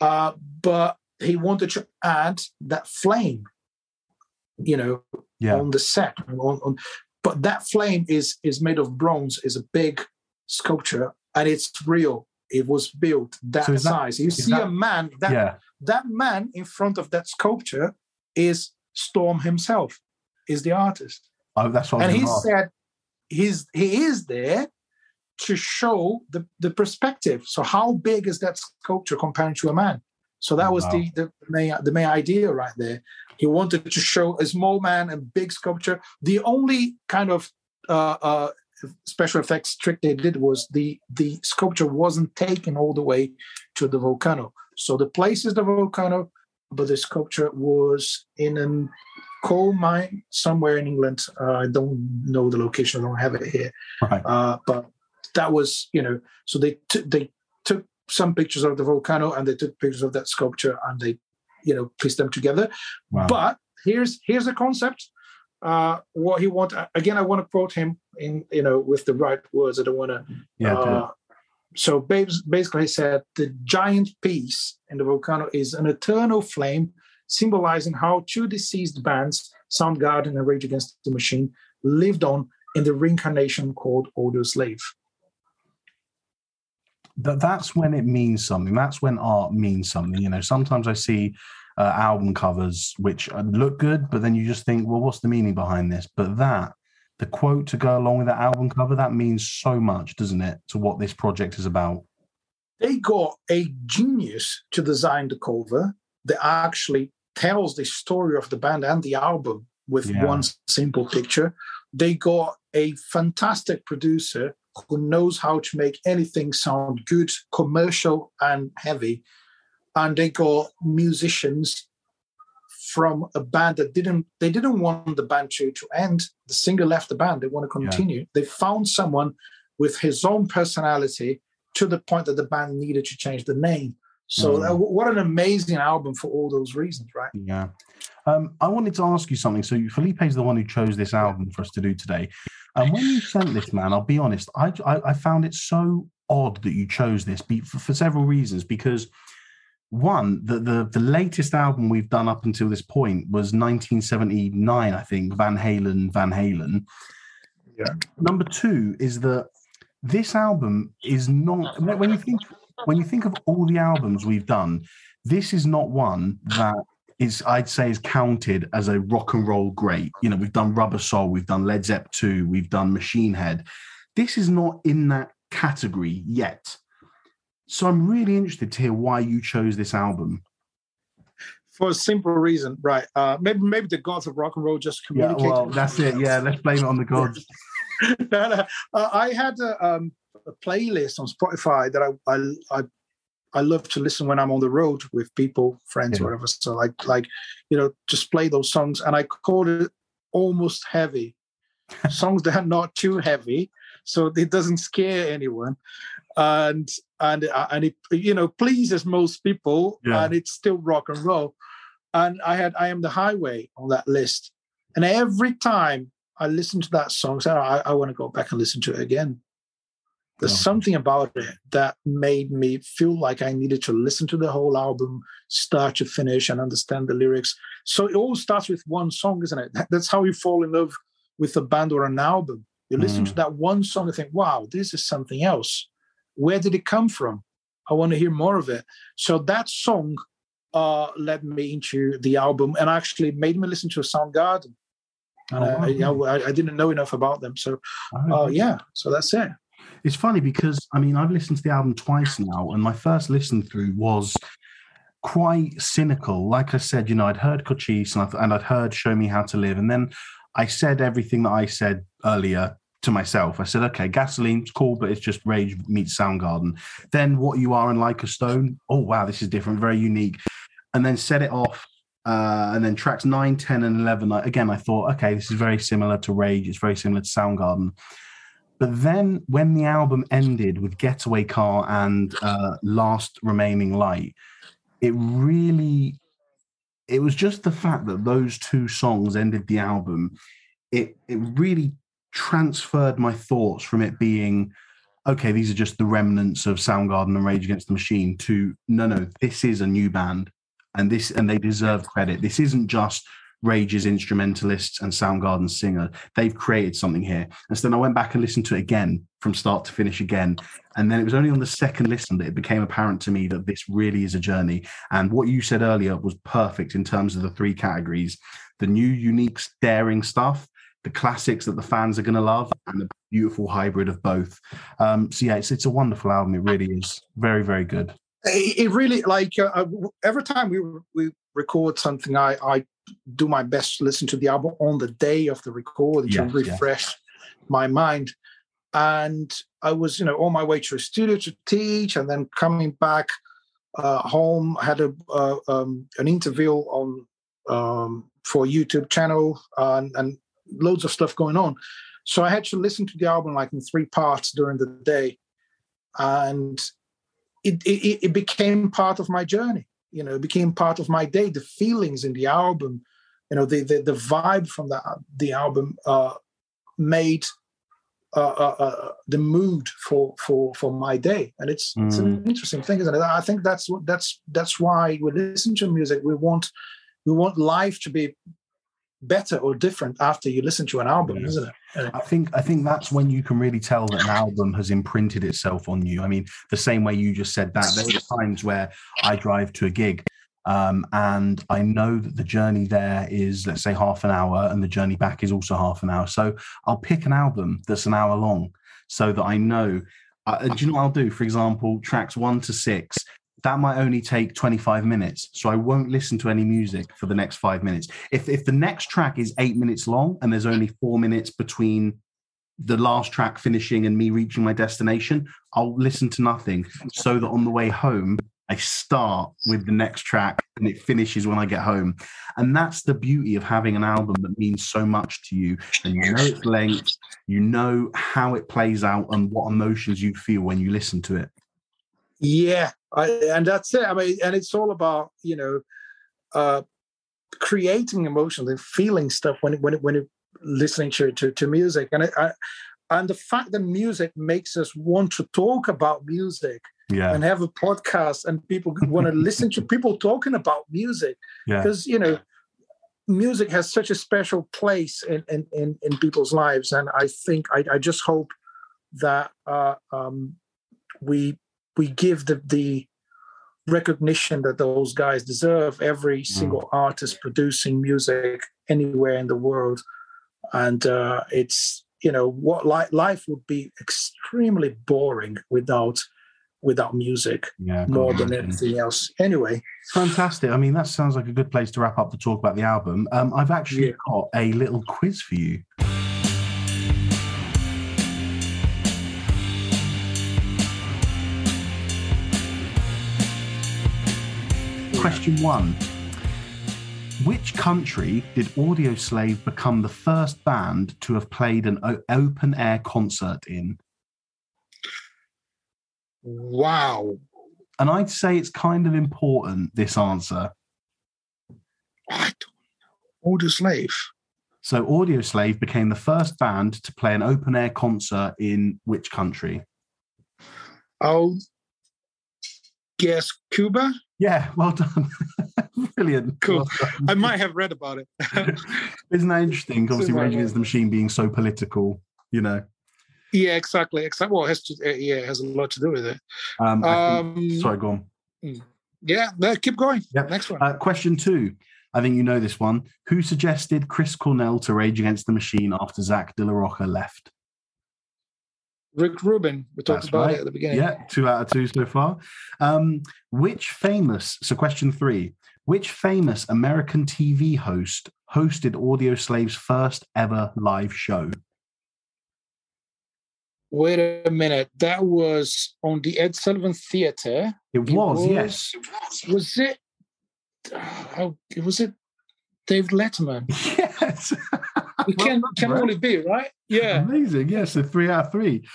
uh, but he wanted to add that flame you know, yeah. on the set. On, on, but that flame is is made of bronze, is a big sculpture, and it's real. It was built that so size. You see that, a man that yeah. that man in front of that sculpture is Storm himself, is the artist. Oh, that's what. And he ask. said he's he is there to show the the perspective. So how big is that sculpture compared to a man? So that was wow. the, the main the main idea right there. He wanted to show a small man and big sculpture. The only kind of uh, uh, special effects trick they did was the the sculpture wasn't taken all the way to the volcano. So the place is the volcano, but the sculpture was in a coal mine somewhere in England. Uh, I don't know the location. I don't have it here. Right. Uh, but that was, you know, so they t- they some pictures of the volcano and they took pictures of that sculpture and they you know piece them together. Wow. but here's here's the concept. Uh what he want again i want to quote him in you know with the right words. I don't want to yeah uh, so basically he said the giant piece in the volcano is an eternal flame symbolizing how two deceased bands soundgarden and rage against the machine lived on in the reincarnation called Audioslave that that's when it means something. That's when art means something. You know, sometimes I see uh, album covers which uh, look good, but then you just think, well, what's the meaning behind this? But that the quote to go along with that album cover, that means so much, doesn't it, to what this project is about? They got a genius to design the cover that actually tells the story of the band and the album with yeah. one simple picture. They got a fantastic producer who knows how to make anything sound good, commercial, and heavy. And they got musicians from a band that didn't they didn't want the band to, to end. The singer left the band. They want to continue. Yeah. They found someone with his own personality to the point that the band needed to change the name. So mm. what an amazing album for all those reasons, right? Yeah. Um, I wanted to ask you something. So Felipe is the one who chose this album for us to do today. And when you sent this, man, I'll be honest, I, I, I found it so odd that you chose this for, for several reasons. Because one, the, the the latest album we've done up until this point was 1979, I think, Van Halen, Van Halen. Yeah. Number two is that this album is not when you think when you think of all the albums we've done, this is not one that is I'd say is counted as a rock and roll great. You know, we've done Rubber Soul, we've done Led Zepp 2, we've done Machine Head. This is not in that category yet. So I'm really interested to hear why you chose this album. For a simple reason, right? Uh, maybe maybe the gods of rock and roll just communicate. Yeah, well, that's it. Yeah, let's blame it on the gods. [laughs] no, no. Uh, I had a, um, a, playlist on Spotify that I, I, I I love to listen when I'm on the road with people, friends, yeah. whatever. So like like you know, just play those songs, and I call it almost heavy [laughs] songs that are not too heavy, so it doesn't scare anyone, and and uh, and it you know pleases most people, yeah. and it's still rock and roll. And I had I am the highway on that list, and every time I listen to that song, so I, I want to go back and listen to it again there's something about it that made me feel like I needed to listen to the whole album, start to finish, and understand the lyrics. So it all starts with one song, isn't it? That's how you fall in love with a band or an album. You listen mm. to that one song and think, wow, this is something else. Where did it come from? I want to hear more of it. So that song uh, led me into the album and actually made me listen to Soundgarden. And oh, I, I, I, didn't know enough about them. So, uh, yeah, so that's it. It's funny because I mean I've listened to the album twice now, and my first listen through was quite cynical. Like I said, you know, I'd heard Cochise and, I, and I'd heard Show Me How to Live, and then I said everything that I said earlier to myself. I said, okay, gasoline's cool, but it's just Rage meets Soundgarden. Then What You Are and Like a Stone. Oh wow, this is different, very unique. And then set it off. Uh, and then tracks 9, 10, and 11. Again, I thought, okay, this is very similar to Rage. It's very similar to Soundgarden. But then when the album ended with Getaway Car and uh, Last Remaining Light, it really, it was just the fact that those two songs ended the album. It it really transferred my thoughts from it being, okay, these are just the remnants of Soundgarden and Rage Against the Machine to no, no, this is a new band, and this and they deserve credit. This isn't just Rage's instrumentalists and Soundgarden singer. They've created something here. And so then I went back and listened to it again from start to finish again. And then it was only on the second listen that it became apparent to me that this really is a journey. And what you said earlier was perfect in terms of the three categories the new, unique, daring stuff, the classics that the fans are going to love, and the beautiful hybrid of both. Um, so, yeah, it's, it's a wonderful album. It really is. Very, very good. It really, like, uh, every time we, we record something, I, I do my best to listen to the album on the day of the recording to refresh my mind. And I was, you know, on my way to a studio to teach, and then coming back uh, home, I had a uh, um, an interview on um, for YouTube channel uh, and, and loads of stuff going on. So I had to listen to the album like in three parts during the day, and it, it, it became part of my journey you know, it became part of my day. The feelings in the album, you know, the the, the vibe from the the album uh, made uh, uh, uh, the mood for for for my day, and it's mm. it's an mm. interesting thing, isn't it? I think that's what that's that's why we listen to music. We want we want life to be better or different after you listen to an album, yeah. isn't it? I think I think that's when you can really tell that an album has imprinted itself on you. I mean, the same way you just said that, there are times where I drive to a gig um, and I know that the journey there is, let's say, half an hour, and the journey back is also half an hour. So I'll pick an album that's an hour long, so that I know. Uh, do you know what I'll do? For example, tracks one to six. That might only take 25 minutes. So I won't listen to any music for the next five minutes. If if the next track is eight minutes long and there's only four minutes between the last track finishing and me reaching my destination, I'll listen to nothing so that on the way home, I start with the next track and it finishes when I get home. And that's the beauty of having an album that means so much to you. And you know its length, you know how it plays out and what emotions you feel when you listen to it. Yeah. I, and that's it. I mean, and it's all about, you know, uh, creating emotions and feeling stuff when it, when it, when it, listening to, to, to music. And I, and the fact that music makes us want to talk about music yeah. and have a podcast and people [laughs] want to listen to people talking about music because yeah. you know music has such a special place in in, in, in people's lives and i think i, I just hope that uh, um, we we give the the recognition that those guys deserve every single mm. artist producing music anywhere in the world. And uh, it's you know what li- life would be extremely boring without without music yeah, more than anything else. Anyway. Fantastic. I mean that sounds like a good place to wrap up the talk about the album. Um, i've actually yeah. got a little quiz for you question one which country did Audioslave become the first band to have played an open air concert in? Wow. And I'd say it's kind of important, this answer. I don't know. Audioslave. So Audioslave became the first band to play an open air concert in which country? I'll guess Cuba. Yeah, well done. [laughs] Brilliant. Cool. Well done. I might have read about it. [laughs] Isn't that interesting? Obviously, Rage Against the Machine being so political, you know. Yeah, exactly. Exactly. Well, it has to. Yeah, it has a lot to do with it. Um, um think, sorry, go on. Hmm. Yeah, no, keep going. Yep. Next one. Uh, question two. I think you know this one. Who suggested Chris Cornell to Rage Against the Machine after Zack de la Rocha left? Rick Rubin. We talked That's about right. it at the beginning. Yeah, two out of two so far. Um, which famous, so question three, which famous American TV host hosted Audioslave's first ever live show? Wait a minute. That was on the Ed Sullivan Theater. It was, it was yes. Was it? Oh, was it Dave Letterman? [laughs] Yes. Can well, can only be right. Yeah. Amazing. Yes, a three out of three.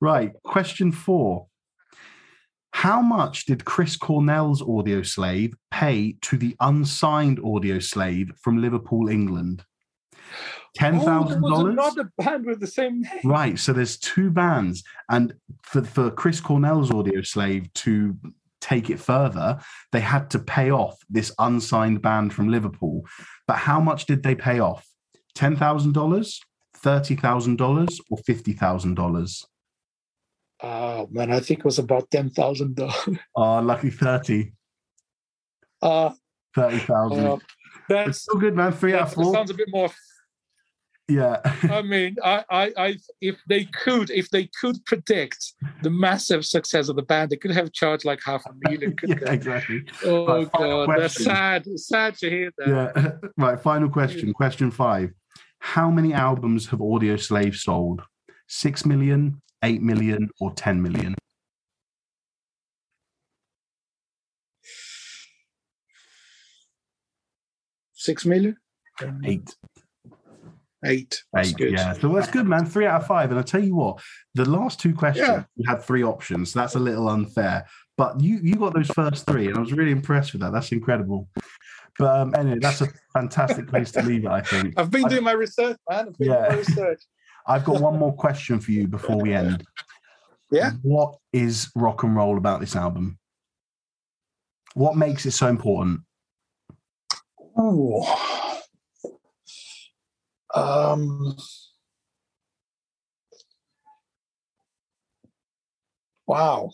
Right. Question four. How much did Chris Cornell's Audioslave pay to the unsigned Audioslave from Liverpool, England? Oh, Ten thousand oh, dollars. Another band with the same name. Right. So there's two bands, and for for Chris Cornell's Audioslave to take it further, they had to pay off this unsigned band from Liverpool. But how much did they pay off? Ten thousand dollars, thirty thousand dollars, or fifty thousand dollars? Oh man, I think it was about ten thousand dollars. [laughs] Oh, lucky thirty. Uh thirty thousand. Uh, that's still good, man. Three out of four. Sounds a bit more. Yeah. I mean, I, I, I, if they could, if they could predict the massive success of the band, they could have charged like half a million. [laughs] yeah, exactly. Oh right, god, question. that's sad. sad to hear that. Yeah. [laughs] right. Final question. Mm. Question five. How many albums have Audioslave sold? Six million, 8 million, or 10 million? Six million? Eight. Eight. Eight. Good. Yeah. So that's good, man. Three out of five. And I tell you what, the last two questions yeah. you had three options. That's a little unfair. But you you got those first three, and I was really impressed with that. That's incredible. But um, anyway, that's a fantastic place to leave it. I think I've been doing my research, man. I've yeah. research. [laughs] I've got one more question for you before we end. Yeah. What is rock and roll about this album? What makes it so important? Oh. Um. Wow.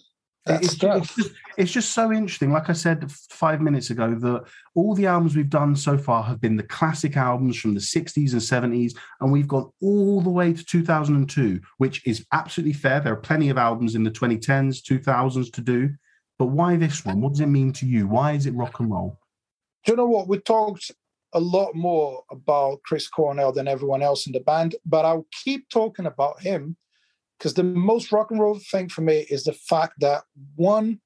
That's it's, it's, just, it's just so interesting. Like I said five minutes ago, that all the albums we've done so far have been the classic albums from the 60s and 70s, and we've gone all the way to 2002, which is absolutely fair. There are plenty of albums in the 2010s, 2000s to do. But why this one? What does it mean to you? Why is it rock and roll? Do you know what? We talked a lot more about Chris Cornell than everyone else in the band, but I'll keep talking about him because the most rock and roll thing for me is the fact that one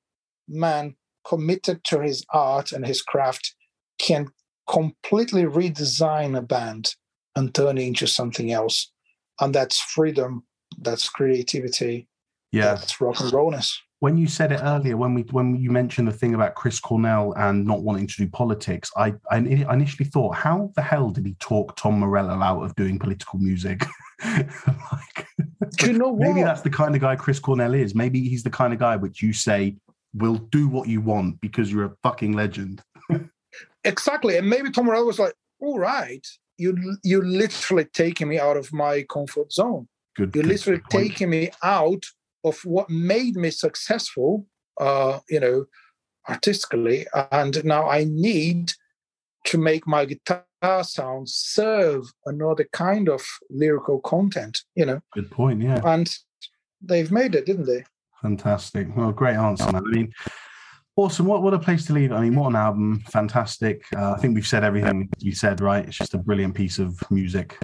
man committed to his art and his craft can completely redesign a band and turn it into something else. And that's freedom, that's creativity, yeah, that's rock and rollness when you said it earlier, when we when you mentioned the thing about Chris Cornell and not wanting to do politics, I, I initially thought, how the hell did he talk Tom Morello out of doing political music? [laughs] like, do you know what? Maybe that's the kind of guy Chris Cornell is. Maybe he's the kind of guy which you say will do what you want because you're a fucking legend. [laughs] exactly, and maybe Tom Morello was like, "All right, you you literally taking me out of my comfort zone. Good, you're good, literally good taking me out." Of what made me successful, uh, you know, artistically. And now I need to make my guitar sound serve another kind of lyrical content, you know. Good point, yeah. And they've made it, didn't they? Fantastic. Well, great answer, man. I mean, awesome. What, what a place to leave. I mean, what an album. Fantastic. Uh, I think we've said everything you said, right? It's just a brilliant piece of music.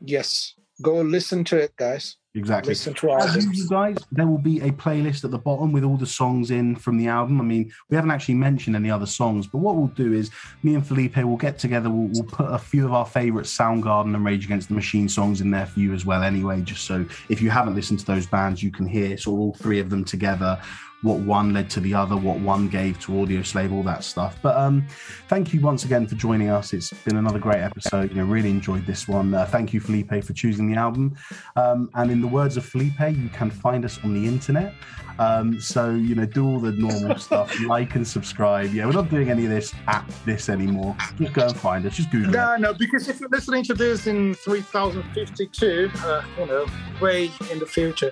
Yes. Go listen to it, guys. Exactly. Listen to As you guys, there will be a playlist at the bottom with all the songs in from the album. I mean, we haven't actually mentioned any other songs, but what we'll do is me and Felipe will get together. We'll, we'll put a few of our favorite Soundgarden and Rage Against the Machine songs in there for you as well. Anyway, just so if you haven't listened to those bands, you can hear sort of all three of them together what one led to the other, what one gave to Audioslave, all that stuff. But um, thank you once again for joining us. It's been another great episode. You know, really enjoyed this one. Uh, thank you, Felipe, for choosing the album. Um, and in the words of Felipe, you can find us on the internet. Um, so you know, do all the normal [laughs] stuff, like and subscribe. Yeah, we're not doing any of this at this anymore. Just go and find us. Just Google. No, it. no, because if you're listening to this in 3052, uh, you know, way in the future,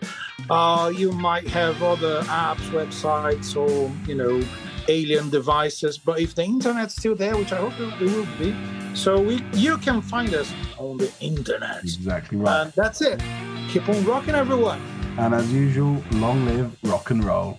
uh, you might have other apps, websites, or you know, alien devices. But if the internet's still there, which I hope it will be, so we you can find us on the internet. Exactly right. And that's it. Keep on rocking, everyone. And as usual, long live rock and roll.